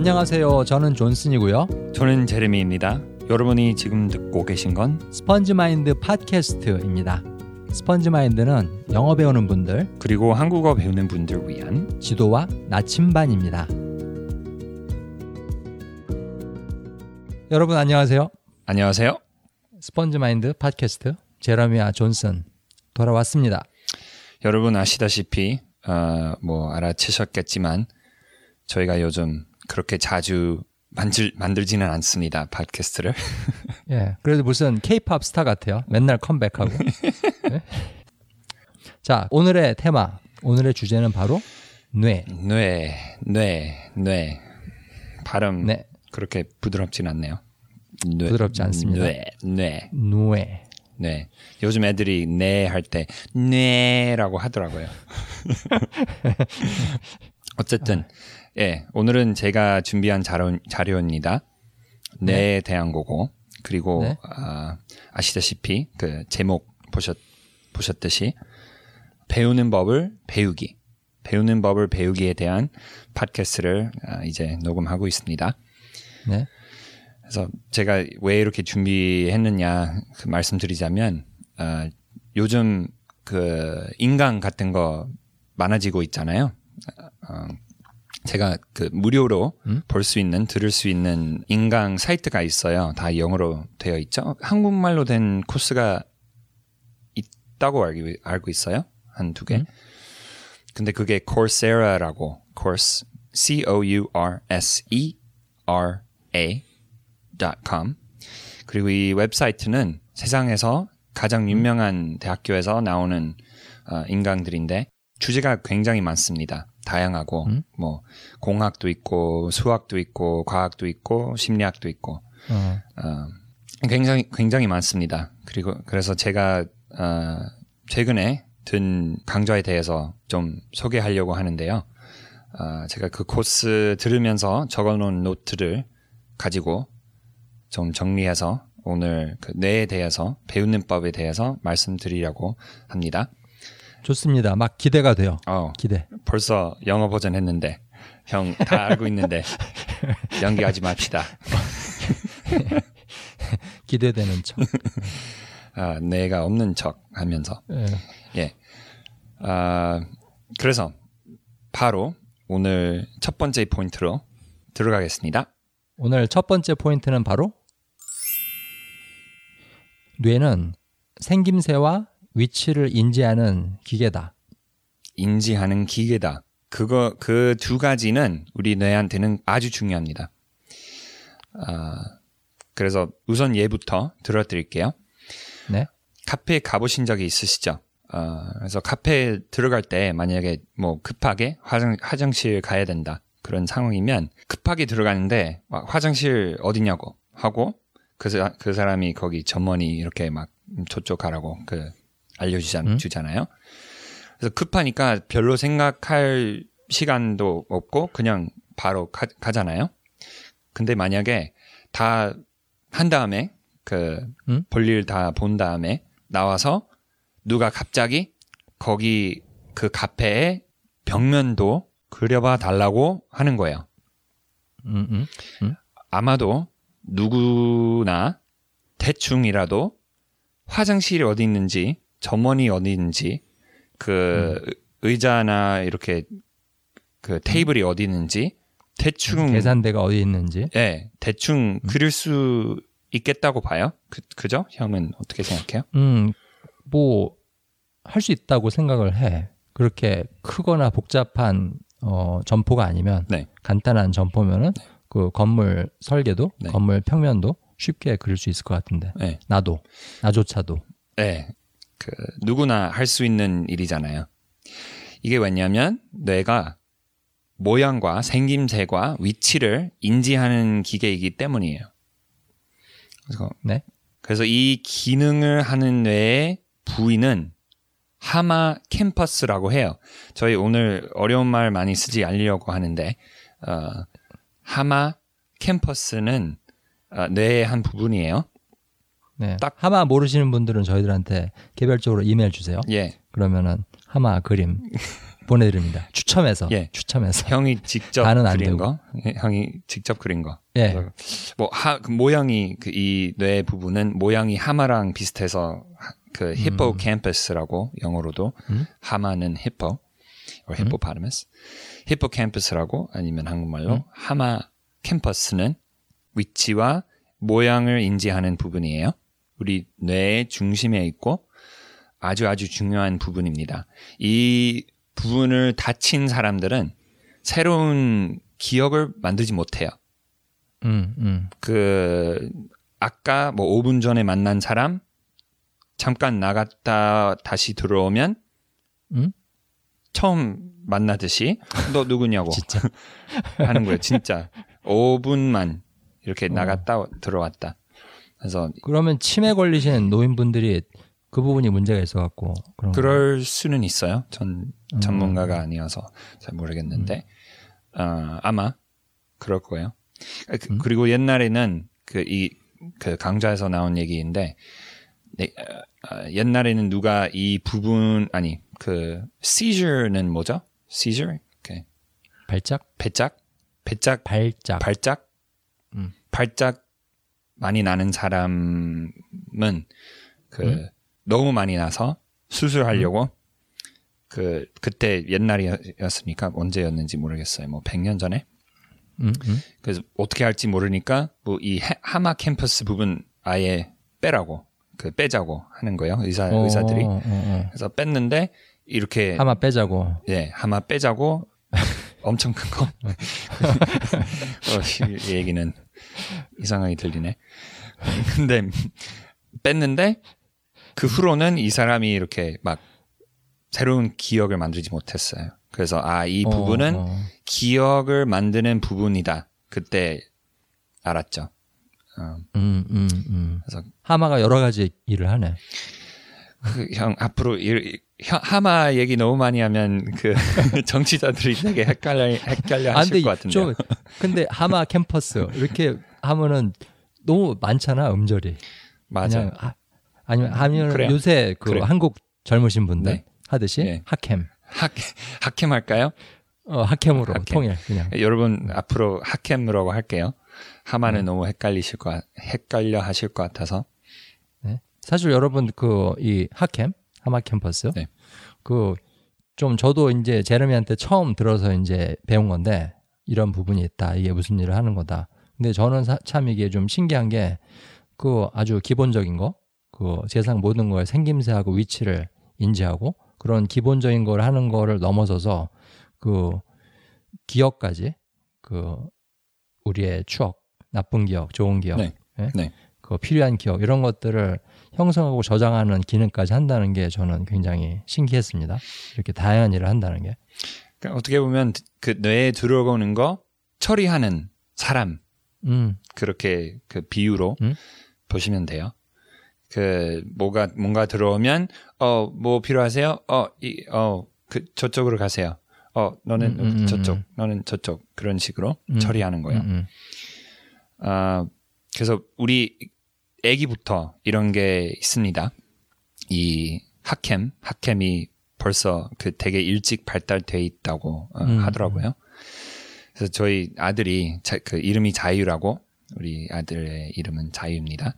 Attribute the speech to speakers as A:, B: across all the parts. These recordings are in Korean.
A: 안녕하세요. 저는 존슨이고요.
B: 저는 제레미입니다. 여러분이 지금 듣고 계신 건
A: 스펀지 마인드 팟캐스트입니다. 스펀지 마인드는 영어 배우는 분들,
B: 그리고 한국어 배우는 분들 위한
A: 지도와 나침반입니다. 여러분 안녕하세요.
B: 안녕하세요.
A: 스펀지 마인드 팟캐스트 제러미와 존슨 돌아왔습니다.
B: 여러분 아시다시피 어, 뭐 알아채셨겠지만 저희가 요즘 그렇게 자주 만들, 만들지는 않습니다. 팟캐스트를.
A: 예, 그래도 무슨 케이팝 스타 같아요. 맨날 컴백하고. 네? 자, 오늘의 테마, 오늘의 주제는 바로 뇌.
B: 뇌, 뇌, 뇌. 발음
A: 네,
B: 그렇게 부드럽진 않네요. 뇌,
A: 부드럽지 않습니다.
B: 뇌, 뇌,
A: 뇌.
B: 뇌. 요즘 애들이 뇌할때 뇌라고 하더라고요. 어쨌든 예, 오늘은 제가 준비한 자료, 자료입니다. 뇌에 대한 거고 그리고
A: 네.
B: 아, 아시다시피 그 제목 보셨 보셨듯이 배우는 법을 배우기 배우는 법을 배우기에 대한 팟캐스트를 아, 이제 녹음하고 있습니다.
A: 네.
B: 그래서 제가 왜 이렇게 준비했느냐 그 말씀드리자면 어, 요즘 그 인강 같은 거 많아지고 있잖아요. 어, 제가 그 무료로
A: 음?
B: 볼수 있는 들을 수 있는 인강 사이트가 있어요. 다 영어로 되어 있죠. 한국말로 된 코스가 있다고 알고, 알고 있어요. 한 두 개.
A: 음?
B: 근데 그게 Coursera라고 course C O U R S E R A com 그리고 이 웹사이트는 세상에서 가장 유명한 대학교에서 나오는 어, 인강들인데 주제가 굉장히 많습니다. 다양하고
A: 음?
B: 뭐 공학도 있고 수학도 있고 과학도 있고 심리학도 있고
A: 어,
B: 어, 굉장히 굉장히 많습니다. 그리고 그래서 제가 어, 최근에 든 강좌에 대해서 좀 소개하려고 하는데요. 어, 제가 그 코스 들으면서 적어놓은 노트를 가지고 좀 정리해서 오늘 그 뇌에 대해서 배우는 법에 대해서 말씀드리려고 합니다.
A: 좋습니다. 막 기대가 돼요.
B: 어,
A: 기대.
B: 벌써 영어 버전 했는데 형 다 알고 있는데 연기하지 맙시다.
A: 기대되는 척.
B: 아, 뇌가 없는 척 하면서
A: 예.
B: 예. 아, 그래서 바로 오늘 첫 번째 포인트로 들어가겠습니다.
A: 오늘 첫 번째 포인트는 바로 뇌는 생김새와 위치를 인지하는 기계다.
B: 인지하는 기계다. 그거 그 두 가지는 우리 뇌한테는 아주 중요합니다. 아, 그래서 우선 얘부터 들어드릴게요.
A: 네.
B: 카페에 가보신 적이 있으시죠? 어, 그래서 카페에 들어갈 때 만약에 뭐 급하게 화장, 화장실 가야 된다. 그런 상황이면 급하게 들어가는데 막 화장실 어디냐고 하고 그, 사, 그 사람이 거기 전문이 이렇게 막 저쪽 가라고 그 알려주잖아요.
A: 음?
B: 그래서 급하니까 별로 생각할 시간도 없고 그냥 바로 가, 가잖아요. 근데 만약에 다 한 다음에 그
A: 음?
B: 볼일 다 본 다음에 나와서 누가 갑자기 거기 그 카페에 벽면도 그려봐 달라고 하는 거예요.
A: 음, 음.
B: 아마도 누구나 대충이라도 화장실이 어디 있는지 점원이 어디 있는지 그 의자나 이렇게 그 테이블이 어디 있는지 대충
A: 계산대가 어디 있는지.
B: 예 대충 그릴 수 있겠다고 봐요. 그, 그죠? 형은 어떻게 생각해요?
A: 음, 뭐 할 수 있다고 생각을 해. 그렇게 크거나 복잡한 어, 점포가 아니면
B: 네.
A: 간단한 점포면은 그 건물 설계도,
B: 네.
A: 건물 평면도 쉽게 그릴 수 있을 것 같은데.
B: 네.
A: 나도, 나조차도.
B: 네. 그 누구나 할 수 있는 일이잖아요. 이게 왜냐면 뇌가 모양과 생김새과 위치를 인지하는 기계이기 때문이에요. 그래서
A: 네.
B: 그래서 이 기능을 하는 뇌의 부위는 하마 캠퍼스라고 해요. 저희 오늘 어려운 말 많이 쓰지 않으려고 하는데 어, 하마 캠퍼스는 어, 뇌의 한 부분이에요.
A: 네.
B: 딱-
A: 하마 모르시는 분들은 저희들한테 개별적으로 이메일 주세요.
B: 예.
A: 그러면은 하마 그림 보내드립니다. 추첨해서
B: 예.
A: 추첨해서
B: 형이 직접
A: 안
B: 그린
A: 되고.
B: 거, 예, 형이 직접 그린 거.
A: 예.
B: 뭐 하, 그 모양이 그 이뇌 부분은 모양이 하마랑 비슷해서 하- 그 히포캠퍼스라고 영어로도
A: 음?
B: 하마는 히포, or hippopotamus, 히포 캠퍼스라고 아니면 한국말로
A: 음?
B: 하마 캠퍼스는 위치와 모양을 인지하는 부분이에요. 우리 뇌의 중심에 있고 아주 아주 중요한 부분입니다. 이 부분을 다친 사람들은 새로운 기억을 만들지 못해요.
A: 음, 음.
B: 그 아까 뭐 5분 전에 만난 사람 잠깐 나갔다 다시 들어오면
A: 음?
B: 처음 만나듯이 너 누구냐고. 하는 거예요. 진짜 5분만 이렇게
A: 어.
B: 나갔다 들어왔다. 그래서
A: 그러면 치매 걸리신 노인분들이 그 부분이 문제가 있어 갖고 그런
B: 그럴 수는 있어요. 전
A: 음.
B: 전문가가 아니어서 잘 모르겠는데 어, 아마 그럴 거예요. 아, 그,
A: 음.
B: 리고 옛날에는 그이그 강좌에서 나온 얘기인데 네, 어, 어, 옛날에는 누가 이 부분 아니 그 seizure는 뭐죠? seizure? 이렇게
A: 발작
B: 배짝 배짝
A: 발작
B: 발작
A: 음.
B: 발작 많이 나는 사람은 그
A: 음?
B: 너무 많이 나서 수술하려고 그 그때 옛날이었으니까 언제였는지 모르겠어요. 뭐 100년 전에.
A: 음, 음.
B: 그래서 어떻게 할지 모르니까 뭐 이 하마 캠퍼스 부분 아예 빼라고 그 빼자고 하는 거예요. 의사
A: 어,
B: 의사들이.
A: 어, 어, 어.
B: 그래서 뺐는데 이렇게
A: 하마 빼자고
B: 예, 하마 빼자고 엄청 큰 거. 어, 이 얘기는 이상하게 들리네. 근데 뺐는데 그 후로는 이 사람이 이렇게 막 새로운 기억을 만들지 못했어요. 그래서 아, 이
A: 어,
B: 부분은
A: 어.
B: 기억을 만드는 부분이다. 그때 알았죠. 어,
A: 음, 음, 음.
B: 그래서
A: 하마가 여러 가지 일을 하네.
B: 그 형 앞으로 이, 혀- 하마 얘기 너무 많이 하면 그 정치자들이 되게 헷갈려 헷갈려
A: 아,
B: 하실 것 같은데.
A: 좀 근데 하마 캠퍼스 이렇게 하면은 너무 많잖아 음절이.
B: 맞아.
A: 그냥 하- 아니면 하면
B: 그래요.
A: 요새 그
B: 그래.
A: 한국 젊으신 분들
B: 네.
A: 하듯이
B: 네.
A: 학캠,
B: 학 학캠 할까요?
A: 어, 학캠으로
B: 학캠.
A: 통일 그냥.
B: 여러분 앞으로 학캠이라고 할게요. 하마는
A: 네.
B: 너무 헷갈리실 것 같- 헷갈려 하실 것 같아서.
A: 네. 사실 여러분 그이 하캠 하마 캠퍼스
B: 네.
A: 그좀 저도 이제 제르미한테 처음 들어서 이제 배운 건데 이런 부분이 있다 이게 무슨 일을 하는 거다. 근데 저는 사- 참 이게 좀 신기한 게 그 아주 기본적인 거, 그 세상 모든 거의 생김새하고 위치를 인지하고 그런 기본적인 걸 하는 거를 넘어서서 그 기억까지 그 우리의 추억, 나쁜 기억, 좋은 기억,
B: 네.
A: 예?
B: 네.
A: 그 필요한 기억 이런 것들을 형성하고 저장하는 기능까지 한다는 게 저는 굉장히 신기했습니다. 이렇게 다양한 일을 한다는 게.
B: 그러니까 어떻게 보면 그 뇌에 들어오는 거 처리하는 사람
A: 음,
B: 그렇게 그 비유로
A: 음?
B: 보시면 돼요. 그 뭐가 뭔가 들어오면 어 뭐 필요하세요? 어이어그 저쪽으로 가세요. 어 너는
A: 음, 음, 음,
B: 저쪽,
A: 음.
B: 너는 저쪽 그런 식으로
A: 음.
B: 처리하는 거예요. 아 그래서 우리 아기부터 이런 게 있습니다. 이 학캠, 학캠이 벌써 그 되게 일찍 발달돼 있다고 어,
A: 음,
B: 하더라고요. 그래서 저희 아들이 자, 그 이름이 자유라고 우리 아들의 이름은 자유입니다.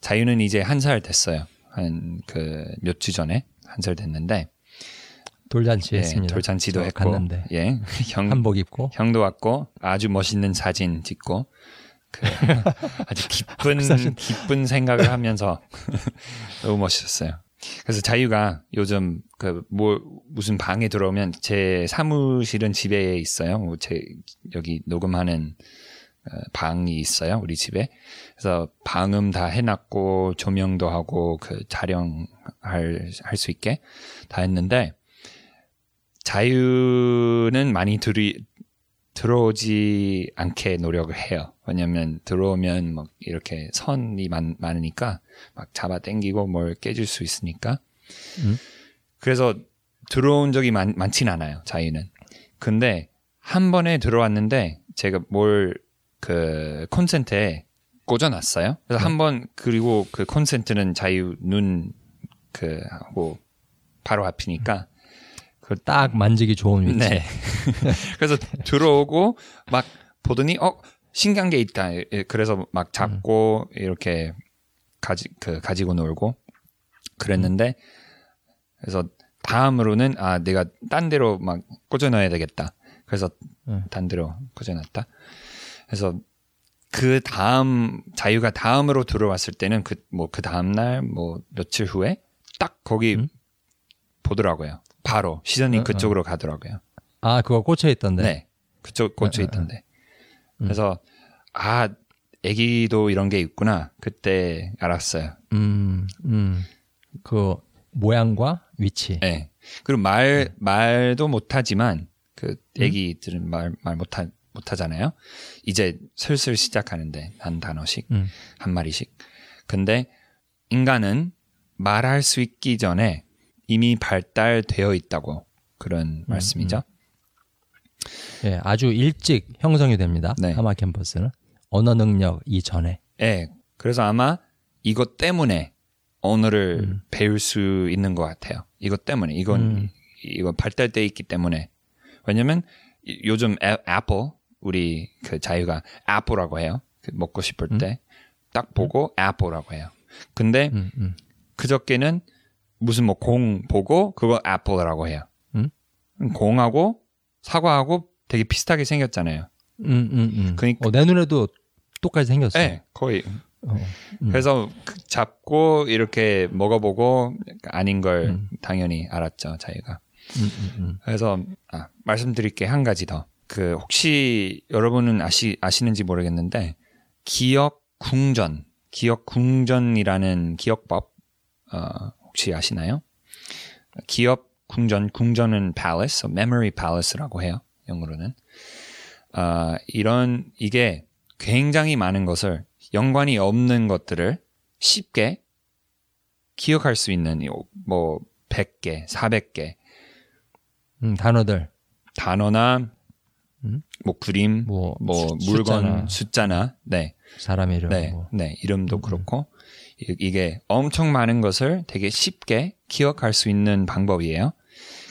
B: 자유는 이제 한 살 됐어요. 한 그 몇 주 전에 한 살 됐는데
A: 돌잔치
B: 예,
A: 했습니다.
B: 돌잔치도
A: 저
B: 했고
A: 갔는데
B: 예, 형
A: 한복 입고
B: 형도 왔고 아주 멋있는 사진 찍고 그 아주 기쁜. 기쁜 생각을 하면서 너무 멋있었어요. 그래서 자유가 요즘 그 뭐 무슨 방에 들어오면 제 사무실은 집에 있어요. 뭐 제 여기 녹음하는 어, 방이 있어요. 우리 집에. 그래서 방음 다 해놨고 조명도 하고 그 촬영할 할 수 있게 다 했는데 자유는 많이 들이 들어오지 않게 노력을 해요. 왜냐면 들어오면 막 이렇게 선이 많, 많으니까 막 잡아 당기고 뭘 깨질 수 있으니까.
A: 음.
B: 그래서 들어온 적이 많, 많진 않아요. 자유는. 근데 한 번에 들어왔는데 제가 뭘 그 콘센트에 꽂아놨어요. 그래서 한번 그리고 그 콘센트는 자유 눈 그 하고 바로 앞이니까
A: 그걸 딱 만지기 좋은 위치.
B: 네. 그래서 들어오고 막 보더니 어 신기한 게 있다. 예, 그래서 막 잡고 이렇게 가지 그 가지고 놀고 그랬는데 그래서 다음으로는 아 내가 딴 데로 막 꽂아놔야 되겠다. 그래서
A: 음.
B: 딴 데로 꽂아 놨다. 그래서 그 다음 자유가 다음으로 들어왔을 때는 그 뭐그 다음 날 뭐 며칠 후에 딱 거기
A: 음?
B: 보더라고요. 바로 시선이
A: 어, 어.
B: 그쪽으로 가더라고요.
A: 아, 그거 꽂혀 있던데.
B: 네. 그쪽 꽂혀
A: 어, 어,
B: 있던데.
A: 음.
B: 그래서 아 애기도 이런 게 있구나. 그때 알았어요.
A: 음, 음. 그 모양과 위치.
B: 네. 그리고 말
A: 음.
B: 말도 못하지만 그 애기들은 말말 못하 못하잖아요. 이제 슬슬 시작하는데 한 단어씩
A: 음.
B: 한 마리씩. 근데 인간은 말할 수 있기 전에 이미 발달되어 있다고 그런
A: 음,
B: 말씀이죠.
A: 예, 아주 일찍 형성이 됩니다.
B: 네.
A: 하마 캠퍼스는 언어 능력 이전에.
B: 예. 그래서 아마 이것 때문에 언어를
A: 음.
B: 배울 수 있는 것 같아요. 이것 때문에 이건
A: 음.
B: 이거 발달돼 있기 때문에 왜냐면 이- 요즘 애, 애플 우리 그 자유가 애플이라고 해요. 그 먹고 싶을 때딱 보고 애플이라고 해요. 근데
A: 음, 음.
B: 그저께는 무슨 뭐 공 보고 그거 애플이라고 해요.
A: 음?
B: 공하고 사과하고 되게 비슷하게 생겼잖아요.
A: 음, 음, 음.
B: 그러니까-
A: 어, 내 눈에도 똑같이 생겼어.
B: 네, 거의
A: 어, 음.
B: 그래서 그 잡고 이렇게 먹어보고 아닌 걸
A: 음.
B: 당연히 알았죠 자기가.
A: 음.
B: 그래서 아, 말씀드릴 게 한 가지 더. 그 혹시 여러분은 아시 아시는지 모르겠는데 기억 궁전, 기억 궁전이라는 기억법 어, 혹시 아시나요? 기억 궁전, 궁전은 palace, memory palace라고 해요 영어로는. 어, 이런 이게 굉장히 많은 것을 연관이 없는 것들을 쉽게 기억할 수 있는 이- 뭐 100개, 400개
A: 음, 단어들.
B: 단어나
A: 음?
B: 뭐 그림,
A: 뭐,
B: 뭐
A: 수-
B: 물건,
A: 숫자나
B: 숫자나, 네,
A: 사람 이름.
B: 네,
A: 뭐.
B: 네 이름도
A: 음,
B: 그렇고 이- 이게 엄청 많은 것을 되게 쉽게 기억할 수 있는 방법이에요.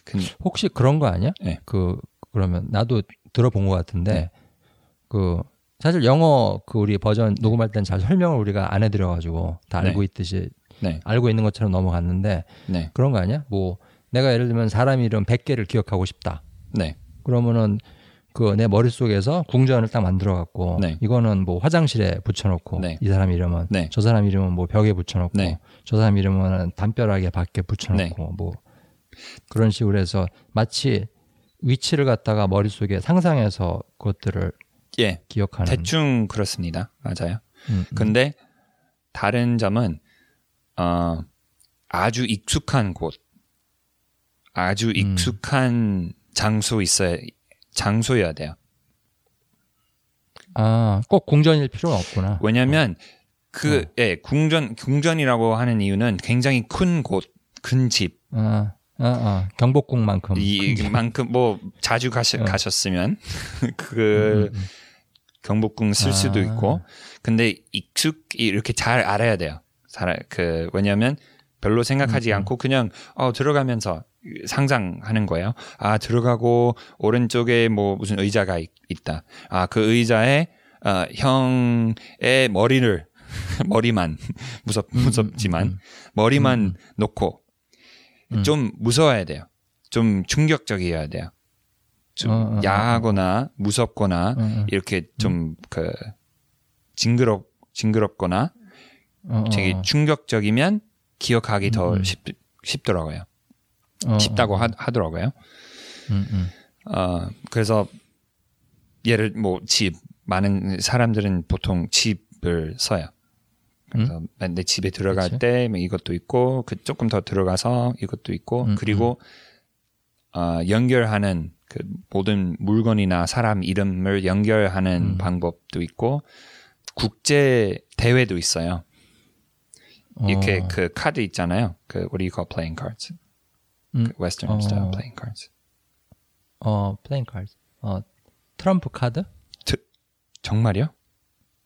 B: 근,
A: 혹시 그런 거 아니야?
B: 네.
A: 그 그러면 나도 들어본 것 같은데
B: 네.
A: 그 사실 영어 그 우리 버전 녹음할 땐잘 설명을 우리가 안 해드려 가지고 다
B: 네.
A: 알고 있듯이
B: 네,
A: 알고 있는 것처럼 넘어갔는데
B: 네,
A: 그런 거 아니야? 뭐 내가 예를 들면 사람 이름 100개를 기억하고 싶다.
B: 네,
A: 그러면은 그 내 머릿속에서 궁전을 딱 만들어 갖고
B: 네.
A: 이거는 뭐 화장실에 붙여 놓고
B: 네.
A: 이 사람 이름은
B: 네.
A: 저 사람 이름은 뭐 벽에 붙여 놓고
B: 네.
A: 저 사람 이름은 담벼락에 밖에 붙여
B: 네.
A: 놓고 뭐 그런 식으로 해서 마치 위치를 갖다가 머릿속에 상상해서 그것들을
B: 예,
A: 기억하는
B: 대충 그렇습니다. 맞아요.
A: 음, 음.
B: 근데 다른 점은 어, 아주 익숙한 곳, 아주 익숙한 장소 있어야 장소여야 돼요.
A: 아, 꼭 궁전일 필요는 없구나.
B: 왜냐하면 그
A: 어.
B: 예, 궁전 궁전이라고 하는 이유는 굉장히 큰 곳, 큰 집.
A: 아, 아, 아, 경복궁만큼
B: 이만큼 뭐 자주 가시,
A: 어.
B: 가셨으면 그
A: 음, 음,
B: 경복궁 쓸 수도
A: 아.
B: 있고 근데 익숙 이렇게 잘 알아야 돼요. 잘, 그 왜냐하면 별로 생각하지
A: 음, 음.
B: 않고 그냥 어 들어가면서 상상하는 거예요. 아 들어가고 오른쪽에 뭐 무슨 의자가 있, 다 아 그 의자에 어, 형의 머리를 머리만 무섭 무섭지만
A: 음,
B: 머리만
A: 음.
B: 놓고
A: 음.
B: 좀 무서워야 돼요. 좀 충격적이어야 돼요. 좀
A: 어, 어, 어,
B: 야하거나 무섭거나
A: 어, 어,
B: 이렇게 좀 그 징그럽 징그럽거나
A: 어, 어,
B: 되게
A: 어,
B: 충격적이면 기억하기 더
A: 음, 음.
B: 쉽, 쉽더라고요.
A: 어,
B: 쉽다고
A: 어,
B: 하, 하더라고요.
A: 음, 음.
B: 어, 그래서 예를 뭐 집 많은 사람들은 보통 집을 써요. 그래서 내 집에 들어갈
A: 그치.
B: 때뭐 이것도 있고 그 조금 더 들어가서 이것도 있고
A: 음,
B: 그리고 어, 연결하는 그 모든 물건이나 사람 이름을 연결하는
A: 음.
B: 방법도 있고 국제 대회도 있어요. 이렇게
A: 어,
B: 그 카드 있잖아요. 그 what do you call playing cards?
A: 음,
B: 그 Western
A: 어.
B: style playing cards.
A: 어, playing 카드. 어, 트럼프 카드?
B: 정말요?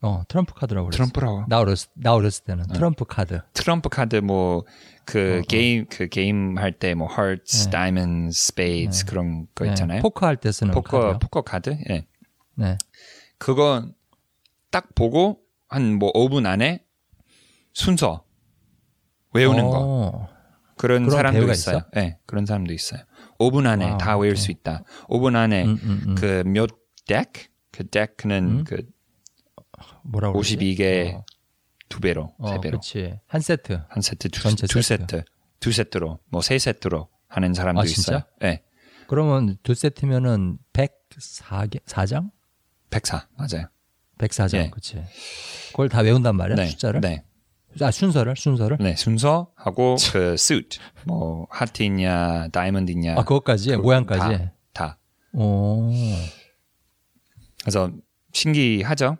A: 어 트럼프 카드라고 그랬어.
B: 트럼프라고.
A: 나 어렸을 나 어렸을 때는 트럼프 카드.
B: 트럼프 카드 뭐 그
A: 어,
B: 게임 그 게임 할 때 뭐 hearts,
A: 네.
B: diamonds, spades 그런 거 있잖아요.
A: 네, 포커 할 때 쓰는
B: 포커
A: 카드요.
B: 포커 카드. 예.
A: 네.
B: 그거 딱 보고 한 뭐 5분 안에 순서 외우는 거.
A: 어,
B: 그런
A: 그런
B: 사람도 있어요.
A: 있어?
B: 네, 그런 사람도 있어요. 5분 안에
A: wow,
B: 다 외울
A: 오케이.
B: 수 있다. 5분 안에
A: 음, 음, 음.
B: 그 몇 deck? 그 deck은
A: 음?
B: 그
A: 뭐라고 그러지?
B: 52개
A: 어,
B: 두 배로,
A: 어,
B: 세 배로.
A: 그렇지. 한 세트.
B: 한 세트 두,
A: 전체
B: 두
A: 세트.
B: 세트. 두 세트로 뭐 세 세트로 하는 사람도
A: 아,
B: 있어요. 네.
A: 그러면 두 세트면은 104개 4장?
B: 104. 맞아요.
A: 104장.
B: 네.
A: 그렇지. 그걸 다 외운단 말이야?
B: 네.
A: 숫자를?
B: 네.
A: 아, 순서를? 순서를?
B: 네, 순서하고 그 suit. 뭐 하트 있냐, 다이몬드 있냐.
A: 아, 그것까지
B: 그-
A: 모양까지.
B: 다. 다.
A: 오.
B: 그래서 신기하죠?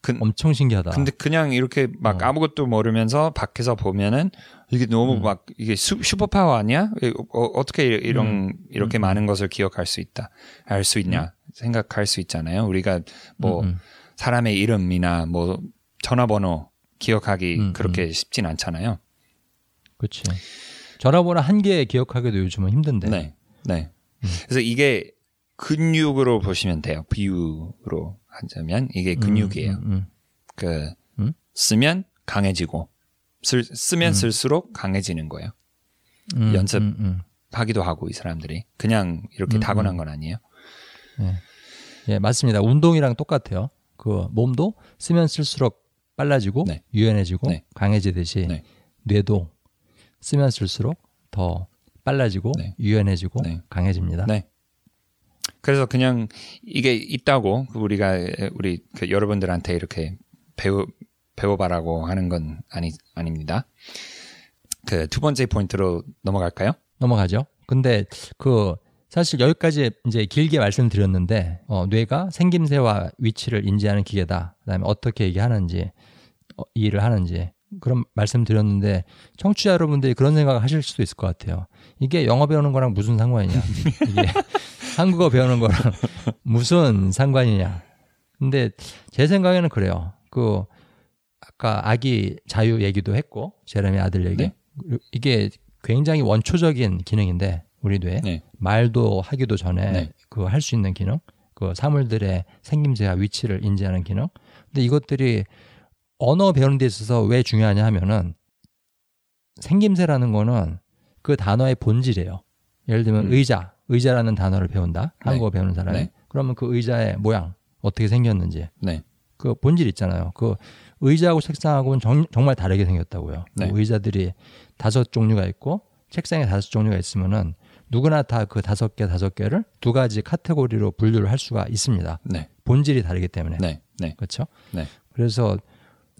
B: 그,
A: 엄청 신기하다.
B: 근데 그냥 이렇게 막
A: 어.
B: 아무것도 모르면서 밖에서 보면은 이게 너무
A: 음.
B: 막 이게 슈, superpower 아니야? 어떻게 이런 이렇게
A: 음,
B: 많은 것을 기억할 수 있다, 알 수 있냐 생각할 수 있잖아요. 우리가 뭐
A: 음, 음.
B: 사람의 이름이나 뭐 전화번호 기억하기
A: 음,
B: 그렇게 쉽진 않잖아요.
A: 그렇지. 전화번호 한 개 기억하기도 요즘은 힘든데.
B: 네, 네.
A: 음.
B: 그래서 이게 근육으로 보시면 돼요. 비유로 하자면 이게 근육이에요.
A: 음, 음,
B: 그
A: 음?
B: 쓰면 강해지고 쓸, 쓰면
A: 음.
B: 쓸수록 강해지는 거예요.
A: 음,
B: 연습.
A: 음, 음.
B: 하기도 하고 이 사람들이 그냥 이렇게
A: 음,
B: 타고난
A: 음.
B: 건 아니에요.
A: 예, 맞습니다. 운동이랑 똑같아요. 그 몸도 쓰면 쓸수록 빨라지고
B: 네.
A: 유연해지고
B: 네.
A: 강해지듯이
B: 네.
A: 뇌도 쓰면 쓸수록 더 빨라지고
B: 네.
A: 유연해지고
B: 네.
A: 강해집니다.
B: 네. 그래서 그냥 이게 있다고 우리가 우리 그 여러분들한테 이렇게 배우 배워봐라고 하는 건 아니 아닙니다. 그 두 번째 포인트로 넘어갈까요?
A: 넘어가죠. 근데 그 사실 여기까지 이제 길게 말씀드렸는데 어, 뇌가 생김새와 위치를 인지하는 기계다. 그다음에 어떻게 얘기하는지 어, 이 일을 하는지 그런 말씀드렸는데 청취자 여러분들이 그런 생각을 하실 수도 있을 것 같아요. 이게 영어 배우는 거랑 무슨 상관이냐? 이게 한국어 배우는 거랑 무슨 상관이냐? 근데 제 생각에는 그래요. 그 아까 아기 자유 얘기도 했고 제레미 아들 얘기
B: 네.
A: 이게 굉장히 원초적인 기능인데 우리 뇌
B: 네.
A: 말도 하기도 전에
B: 네.
A: 그할 수 있는 기능, 그 사물들의 생김새와 위치를 인지하는 기능. 근데 이것들이 언어 배우는 데 있어서 왜 중요하냐 하면은 생김새라는 거는 그 단어의 본질이에요. 예를 들면
B: 음.
A: 의자, 의자라는 단어를 배운다.
B: 네.
A: 한국어 배우는 사람이.
B: 네.
A: 그러면 그 의자의 모양 어떻게 생겼는지
B: 네.
A: 그 본질 있잖아요. 그 의자하고 책상하고는 정, 말 다르게 생겼다고요.
B: 네.
A: 그 의자들이 다섯 종류가 있고 책상에 다섯 종류가 있으면은 누구나 다 그 다섯 개 다섯 개를 두 가지 카테고리로 분류를 할 수가 있습니다.
B: 네.
A: 본질이 다르기 때문에
B: 네. 네.
A: 그렇죠.
B: 네.
A: 그래서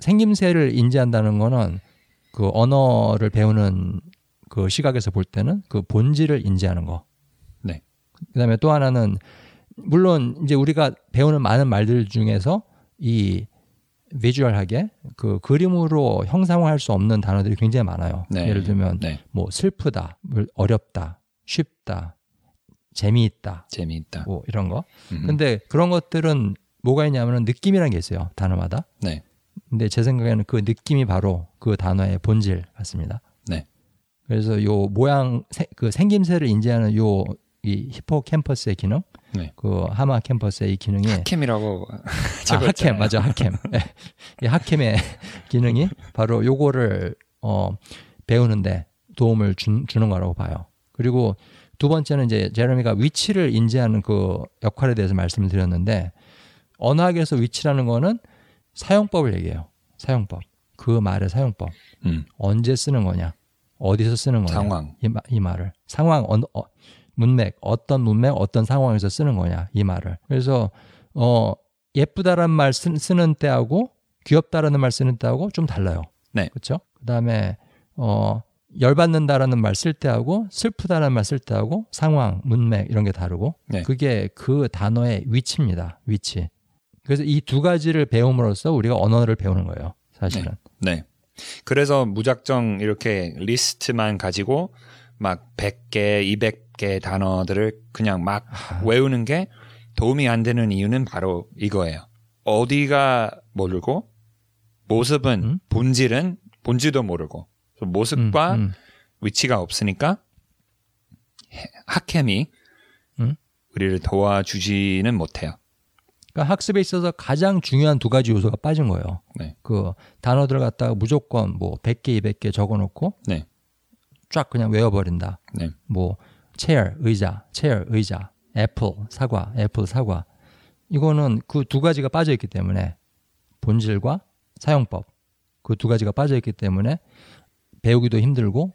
A: 생김새를 인지한다는 거는 그 언어를 배우는 그 시각에서 볼 때는 그 본질을 인지하는 거.
B: 네.
A: 그다음에 또 하나는 물론 이제 우리가 배우는 많은 말들 중에서 이 비주얼하게 그 그림으로 형상화할 수 없는 단어들이 굉장히 많아요.
B: 네.
A: 예를 들면
B: 네.
A: 뭐 슬프다, 뭐 어렵다, 쉽다, 재미있다,
B: 재미있다.
A: 뭐 이런 거.
B: 음.
A: 근데 그런 것들은 뭐가 있냐면은 느낌이라는 게 있어요. 단어마다.
B: 네.
A: 근데 제 생각에는 그 느낌이 바로 그 단어의 본질 같습니다.
B: 네.
A: 그래서 요 모양 세- 그 생김새를 인지하는 요 이 히포 캠퍼스의 기능,
B: 네.
A: 그 하마 캠퍼스의 이 기능이
B: 캠이라고
A: 아. 하캠 맞아 하캠. 예. 이 하캠의 기능이 바로 요거를 어 배우는데 도움을 준, 주는 거라고 봐요. 그리고 두 번째는 이제 제레미가 위치를 인지하는 그 역할에 대해서 말씀을 드렸는데 언어학에서 위치라는 거는 사용법을 얘기해요. 사용법. 그 말의 사용법.
B: 음.
A: 언제 쓰는 거냐? 어디서 쓰는 거냐?
B: 상황.
A: 이, 마- 이 말을 상황 어, 어, 문맥 어떤 문맥 어떤 상황에서 쓰는 거냐 이 말을 그래서 어 예쁘다라는 말 쓰, 쓰는 때하고 귀엽다라는 말 쓰는 때하고 좀 달라요.
B: 네.
A: 그렇죠? 그다음에 어 열받는다라는 말 쓸 때하고 슬프다라는 말 쓸 때하고 상황 문맥 이런 게 다르고
B: 네.
A: 그게 그 단어의 위치입니다. 위치. 그래서 이 두 가지를 배움으로써 우리가 언어를 배우는 거예요. 사실은.
B: 네. 그래서 무작정 이렇게 리스트만 가지고 막 100개, 200개 단어들을 그냥 막
A: 아.
B: 외우는 게 도움이 안 되는 이유는 바로 이거예요. 어디가 모르고 모습은
A: 음?
B: 본질은 본질도 모르고 모습과
A: 음, 음.
B: 위치가 없으니까 해- 학햄이
A: 음?
B: 우리를 도와주지는 못해요.
A: 그러니까 학습에 있어서 가장 중요한 두 가지 요소가 빠진 거예요.
B: 네.
A: 그 단어들 갖다가 무조건 뭐 100개, 200개 적어 놓고
B: 네.
A: 쫙 그냥 외워 버린다.
B: 네.
A: 뭐 chair 의자, chair 의자, 애플 사과, 애플 사과. 이거는 그 두 가지가 빠져 있기 때문에 본질과 사용법 그 두 가지가 빠져 있기 때문에 배우기도 힘들고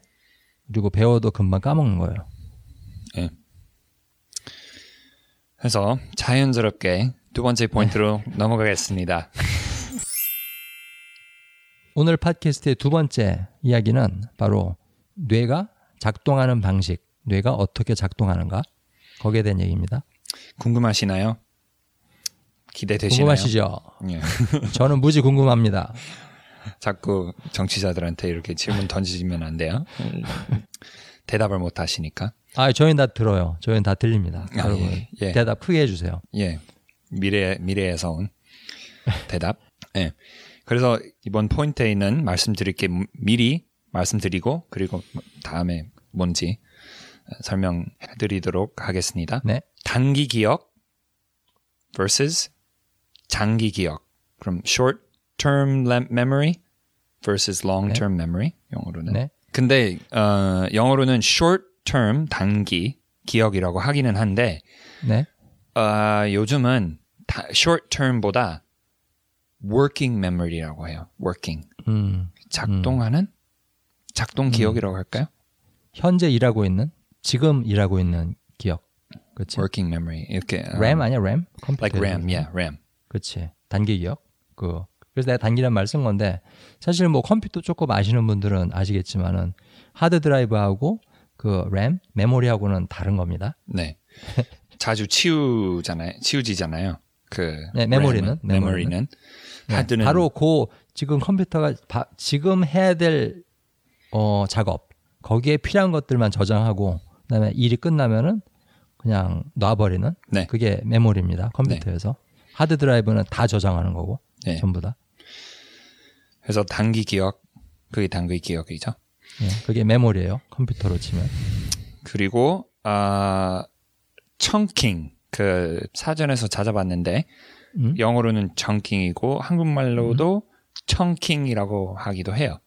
A: 그리고 배워도 금방 까먹는 거예요.
B: 그래서 자연스럽게 두 번째 포인트로 넘어가겠습니다.
A: 오늘 팟캐스트의 두 번째 이야기는 바로 뇌가 작동하는 방식, 뇌가 어떻게 작동하는가 거기에 대한 얘기입니다.
B: 궁금하시나요? 기대되시나요?
A: 궁금하시죠?
B: 예.
A: 저는 무지 궁금합니다.
B: 자꾸 정치자들한테 이렇게 질문 던지면 안 돼요. 대답을 못 하시니까.
A: 아, 저희는 다 들어요. 저희는 다 들립니다.
B: 아,
A: 여러분
B: 예, 예.
A: 대답 크게 해주세요.
B: 예. 미래 미래에서 온 대답. 예. 그래서 이번 포인트에 있는 말씀드릴 게 미리 말씀드리고 그리고 다음에 뭔지 설명해 드리도록 하겠습니다.
A: 네,
B: 단기 기억 versus 장기 기억. 그럼 short term memory versus long term memory 영어로는.
A: 네,
B: 근데 어, 영어로는 short term 단기 기억이라고 하기는 한데
A: 네.
B: 어, 요즘은 다, short term보다 working memory라고 해요. working
A: 음,
B: 작동하는 작동 기억이라고 할까요?
A: 현재 일하고 있는, 지금 일하고 있는 기억. 그렇지.
B: working memory 이렇게 어,
A: 램 아니야 램? 컴퓨터.
B: like RAM, yeah, RAM.
A: 그렇지. 단기 기억. 그 그래서 내가 단기란 말 쓴 건데 사실 뭐 컴퓨터 조금 아시는 분들은 아시겠지만은 하드 드라이브하고 그 램, 메모리하고는 다른 겁니다.
B: 네. 자주 치우잖아요. 치우지잖아요. 그
A: 네, 메모리는, 메모리는. 네,
B: 하드는
A: 바로 그 지금 컴퓨터가 바- 지금 해야 될 어, 작업. 거기에 필요한 것들만 저장하고 그다음에 일이 끝나면은 그냥 놔버리는
B: 네.
A: 그게 메모리입니다 컴퓨터에서. 하드 드라이브는 다 저장하는 거고
B: 네.
A: 전부 다.
B: 그래서 단기 기억 그게 단기 기억이죠.
A: 예, 그게 메모리예요 컴퓨터로 치면.
B: 그리고 아 청킹 그 사전에서 찾아봤는데
A: 음?
B: 영어로는 청킹이고 한국말로도 청킹이라고 하기도 해요.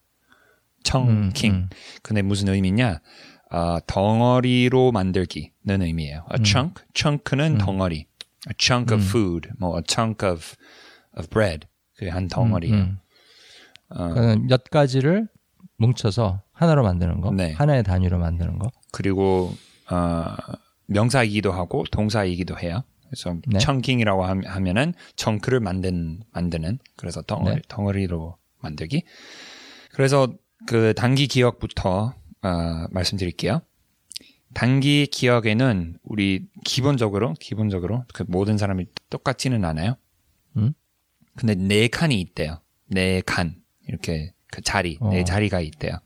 B: 청킹.
A: 음, 음.
B: 근데 무슨 의미냐? 아, 덩어리로 만들기는 의미예요. A chunk, chunk는 덩어리. A chunk of food, 뭐 a chunk of of bread. 그게 한 덩어리예요.
A: 음.
B: 어,
A: 그러니까 몇 가지를 뭉쳐서 하나로 만드는 거
B: 네.
A: 하나의 단위로 만드는 거
B: 그리고 어, 명사이기도 하고 동사이기도 해요. 그래서
A: 네.
B: 청킹이라고 함- 하면은 청크를 만든 만드는 그래서 덩어리,
A: 네.
B: 덩어리로 만들기. 그래서 그 단기 기억부터 어, 말씀드릴게요. 단기 기억에는 우리 기본적으로 기본적으로 그 모든 사람이 똑같지는 않아요.
A: 음?
B: 근데 네 칸이 있대요. 네 칸. 이렇게 그 자리, 네
A: 어.
B: 자리가 있대요.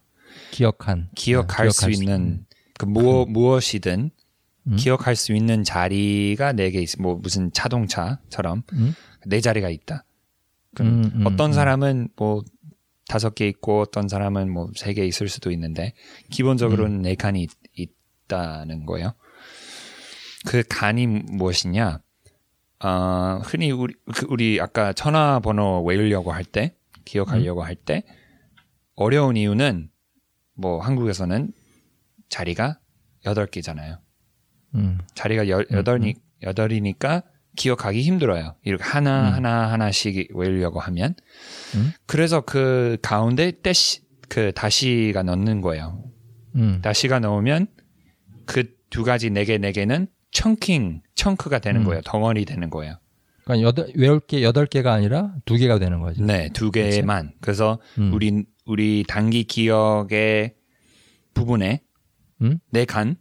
A: 기억한
B: 기억할
A: 네,
B: 수 있는 그 무엇 무엇이든
A: 음?
B: 기억할 수 있는 자리가 네 개 있어. 뭐 무슨 자동차처럼
A: 음?
B: 네 자리가 있다. 그럼
A: 음, 음,
B: 어떤
A: 음.
B: 사람은 뭐 다섯 개 있고 어떤 사람은 뭐 세 개 있을 수도 있는데 기본적으로는
A: 음.
B: 네 칸이 있, 있다는 거예요. 그 칸이 무엇이냐? 어, 흔히 우리 그 우리 아까 전화번호 외우려고 할 때 기억하려고 할 때 어려운 이유는 뭐 한국에서는 자리가 여덟 개잖아요.
A: 음.
B: 자리가 여, 여덟이 여덟이니까 기억하기 힘들어요. 이렇게 하나
A: 음.
B: 하나 하나씩 외우려고 하면
A: 음?
B: 그래서 그 가운데 대시 그 다시가 넣는 거예요.
A: 음.
B: 다시가 넣으면 그 두 가지 네 개 네 개는 청킹 청크가 되는
A: 음.
B: 거예요. 덩어리 되는 거예요.
A: 그러니까 여덟 외울 게 여덟 개가 아니라 두 개가 되는 거지.
B: 네, 두 개만. 그래서
A: 음.
B: 우리 우리 단기 기억의 부분에
A: 음?
B: 네칸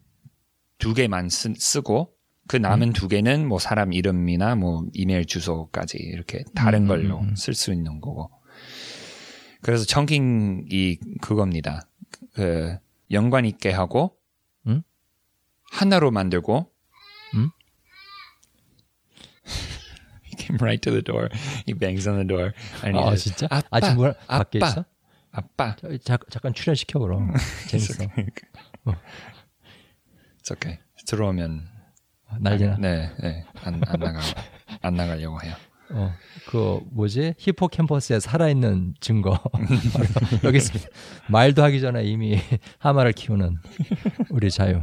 B: 두 개만 쓰, 쓰고 그 남은
A: 음.
B: 두 개는 뭐 사람 이름이나 뭐 이메일 주소까지 이렇게 다른
A: 음,
B: 걸로
A: 음, 음.
B: 쓸수 있는 거고. 그래서 청킹이 그겁니다. 그 연관 있게 하고
A: 음?
B: 하나로 만들고
A: 음?
B: 이게 came right to the door. He bangs on the door. He
A: 아 진짜?
B: 아빠,
A: 아 뭐라 밖에
B: 아빠.
A: 있어?
B: 아빠.
A: 자, 자, 잠깐 출연시켜 그럼 재밌어.
B: It's okay. 들어오면
A: 날리나.
B: 네, 네. 안, 안 나가 안 나가려고 해요.
A: 어, 그 뭐지 히포캠퍼스에 살아있는 증거 여기 있습니다. 말도 하기 전에 이미 하마를 키우는 우리 자유.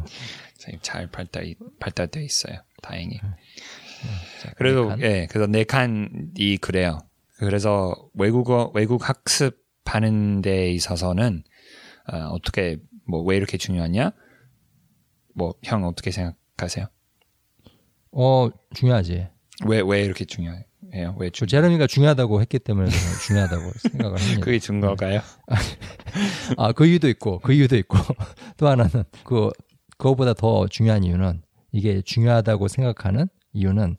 B: 잘 발달 발달돼 있어요. 다행히.
A: 자,
B: 그래도
A: 네 칸.
B: 예, 그래서 네 칸이 그래요. 그래서 외국어 외국 학습하는 데 있어서는 어, 어떻게 뭐 왜 이렇게 중요하냐? 뭐 형 어떻게 생각하세요?
A: 어 중요하지.
B: 왜 왜 이렇게 중요해요?
A: 왜저
B: 중?
A: 제레미가 중요하다고 했기 때문에 중요하다고 생각을 합니다.
B: 그게 증거가요?
A: 아, 그 이유도 있고, 그 이유도 있고, 또 하나는 그, 그거보다 더 중요한 이유는 이게 중요하다고 생각하는 이유는,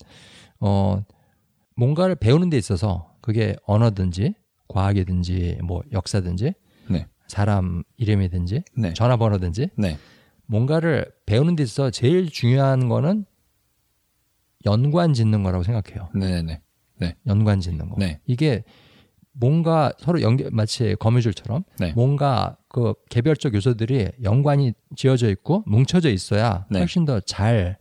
A: 어, 뭔가를 배우는 데 있어서 그게 언어든지, 과학이든지, 뭐 역사든지,
B: 네.
A: 사람 이름이든지,
B: 네.
A: 전화번호든지,
B: 네.
A: 뭔가를 배우는 데 있어서 제일 중요한 거는 연관 짓는 거라고 생각해요.
B: 네, 네.
A: 연관 짓는 거.
B: 네.
A: 이게 뭔가 서로 연결 마치 거미줄처럼
B: 네.
A: 뭔가 그 개별적 요소들이 연관이 지어져 있고 뭉쳐져 있어야
B: 네.
A: 훨씬 더 잘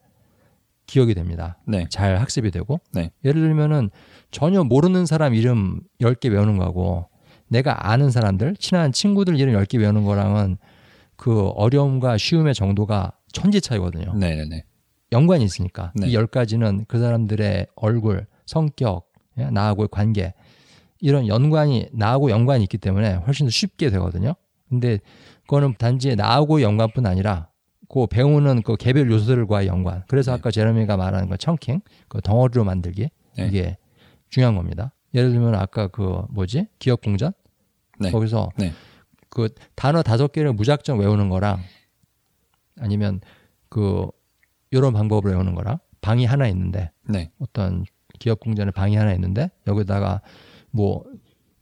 A: 기억이 됩니다.
B: 네.
A: 잘 학습이 되고
B: 네.
A: 예를 들면은 전혀 모르는 사람 이름 10개 외우는 거하고 내가 아는 사람들 친한 친구들 이름 10개 외우는 거랑은 그 어려움과 쉬움의 정도가 천지 차이거든요.
B: 네, 네, 네.
A: 연관이 있으니까
B: 네.
A: 이열 가지는 그 사람들의 얼굴, 성격, 예, 나하고의 관계 이런 연관이 나하고 연관이 있기 때문에 훨씬 더 쉽게 되거든요. 근데 그거는 단지 나하고 연관뿐 아니라 그 배우는 그 개별 요소들과의 연관. 그래서
B: 네.
A: 아까 제레미가 말하는 거 청킹, 그 덩어리로 만들기
B: 네.
A: 이게 중요한 겁니다. 예를 들면 아까 그 뭐지 기억 공전
B: 네.
A: 거기서
B: 네.
A: 그 단어 다섯 개를 무작정 외우는 거랑 아니면 그 이런 방법으로 외우는 거랑 방이 하나 있는데
B: 네.
A: 어떤 기업 공전에 방이 하나 있는데 여기다가 뭐